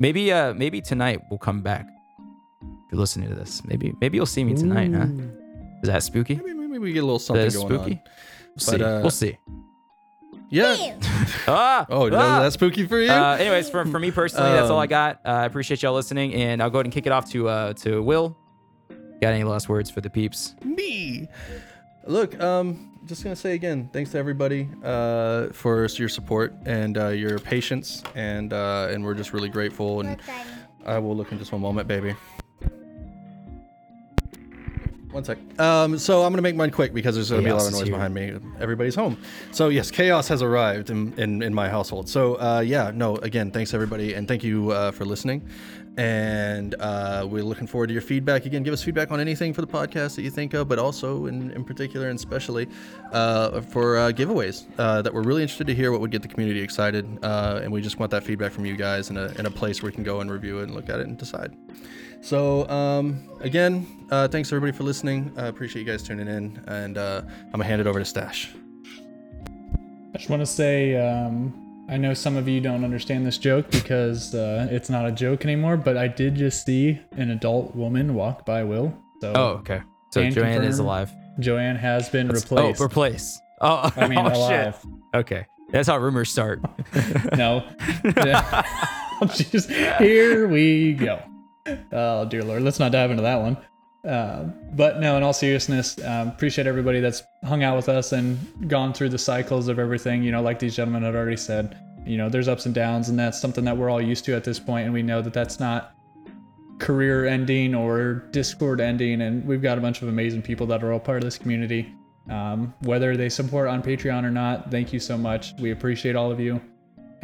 maybe uh maybe tonight we'll come back. If you're listening to this, maybe maybe you'll see me tonight, huh? Is that spooky? Maybe, maybe we get a little That something is going spooky. on. We'll But, see. uh, we'll see. Yeah. Ah, Oh, that- ah. that's spooky for you. Uh, anyways, for, for me personally, that's all I Um, got. Uh, I appreciate y'all listening, and I'll go ahead and kick it off to uh to Will. Got any last words for the peeps? me. Look, um, just gonna say again, thanks to everybody uh, for your support and uh, your patience, and uh, and we're just really grateful. And I will look in just one moment, baby. One sec. Um, so I'm gonna make mine quick because there's gonna be a lot of noise behind me. Everybody's home. So yes, chaos has arrived in, in, in my household. So uh, yeah, no, again, thanks everybody, and thank you uh, for listening. And uh, we're looking forward to your feedback. Again, give us feedback on anything for the podcast that you think of, but also in, in particular and especially uh, for uh, giveaways uh, that we're really interested to hear what would get the community excited. Uh, and we just want that feedback from you guys in a, in a place where we can go and review it and look at it and decide. So um, again, uh, thanks everybody for listening. I appreciate you guys tuning in, and I'm gonna hand it over to Stash. I just want to say, um, I know some of you don't understand this joke because uh, it's not a joke anymore, but I did just see an adult woman walk by Will. So Oh, okay. So Joanne is alive. Joanne has been That's- replaced. Oh, replace. Oh, I mean, oh, alive. shit. Okay, that's how rumors start. No. Jeez. Here we go. Oh, dear Lord. Let's not dive into that one. Uh, but no, in all seriousness, um, appreciate everybody that's hung out with us and gone through the cycles of everything. You know, like these gentlemen had already said, you know, there's ups and downs, and that's something that we're all used to at this point, and we know that that's not career ending or Discord ending. And we've got a bunch of amazing people that are all part of this community. Um, whether they support on Patreon or not, thank you so much. We appreciate all of you.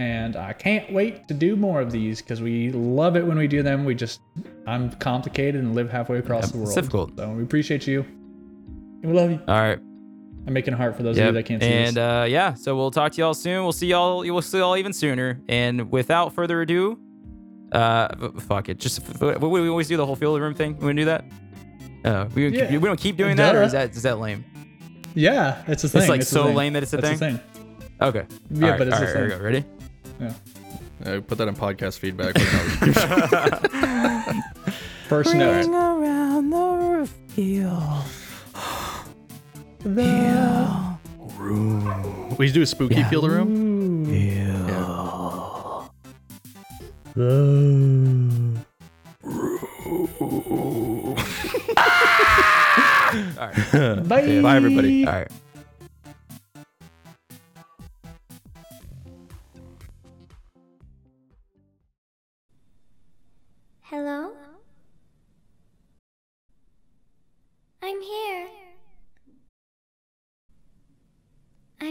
And I can't wait to do more of these because we love it when we do them. We just, I'm complicated and live halfway across Yep, the world. it's difficult. So we appreciate you. We love you. All right. I'm making a heart for those of you that can't see and uh, yeah, so we'll talk to y'all soon. We'll see y'all. We'll see y'all even sooner. And without further ado, uh, fuck it. Just we, we always do the whole field of room thing. We do that. Uh, we, don't keep- we don't keep doing that, or is that is that lame? yeah, it's a thing. It's like a so lame that it's a It's thing. a thing. Okay. Yeah, right, but it's a right, here we thing. go. Ready? Yeah. Uh, put that in podcast feedback. First note. around the roof, feel, we do a spooky feel the room. All right. Bye. Bye, everybody. All right.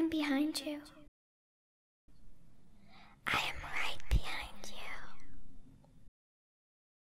Behind you.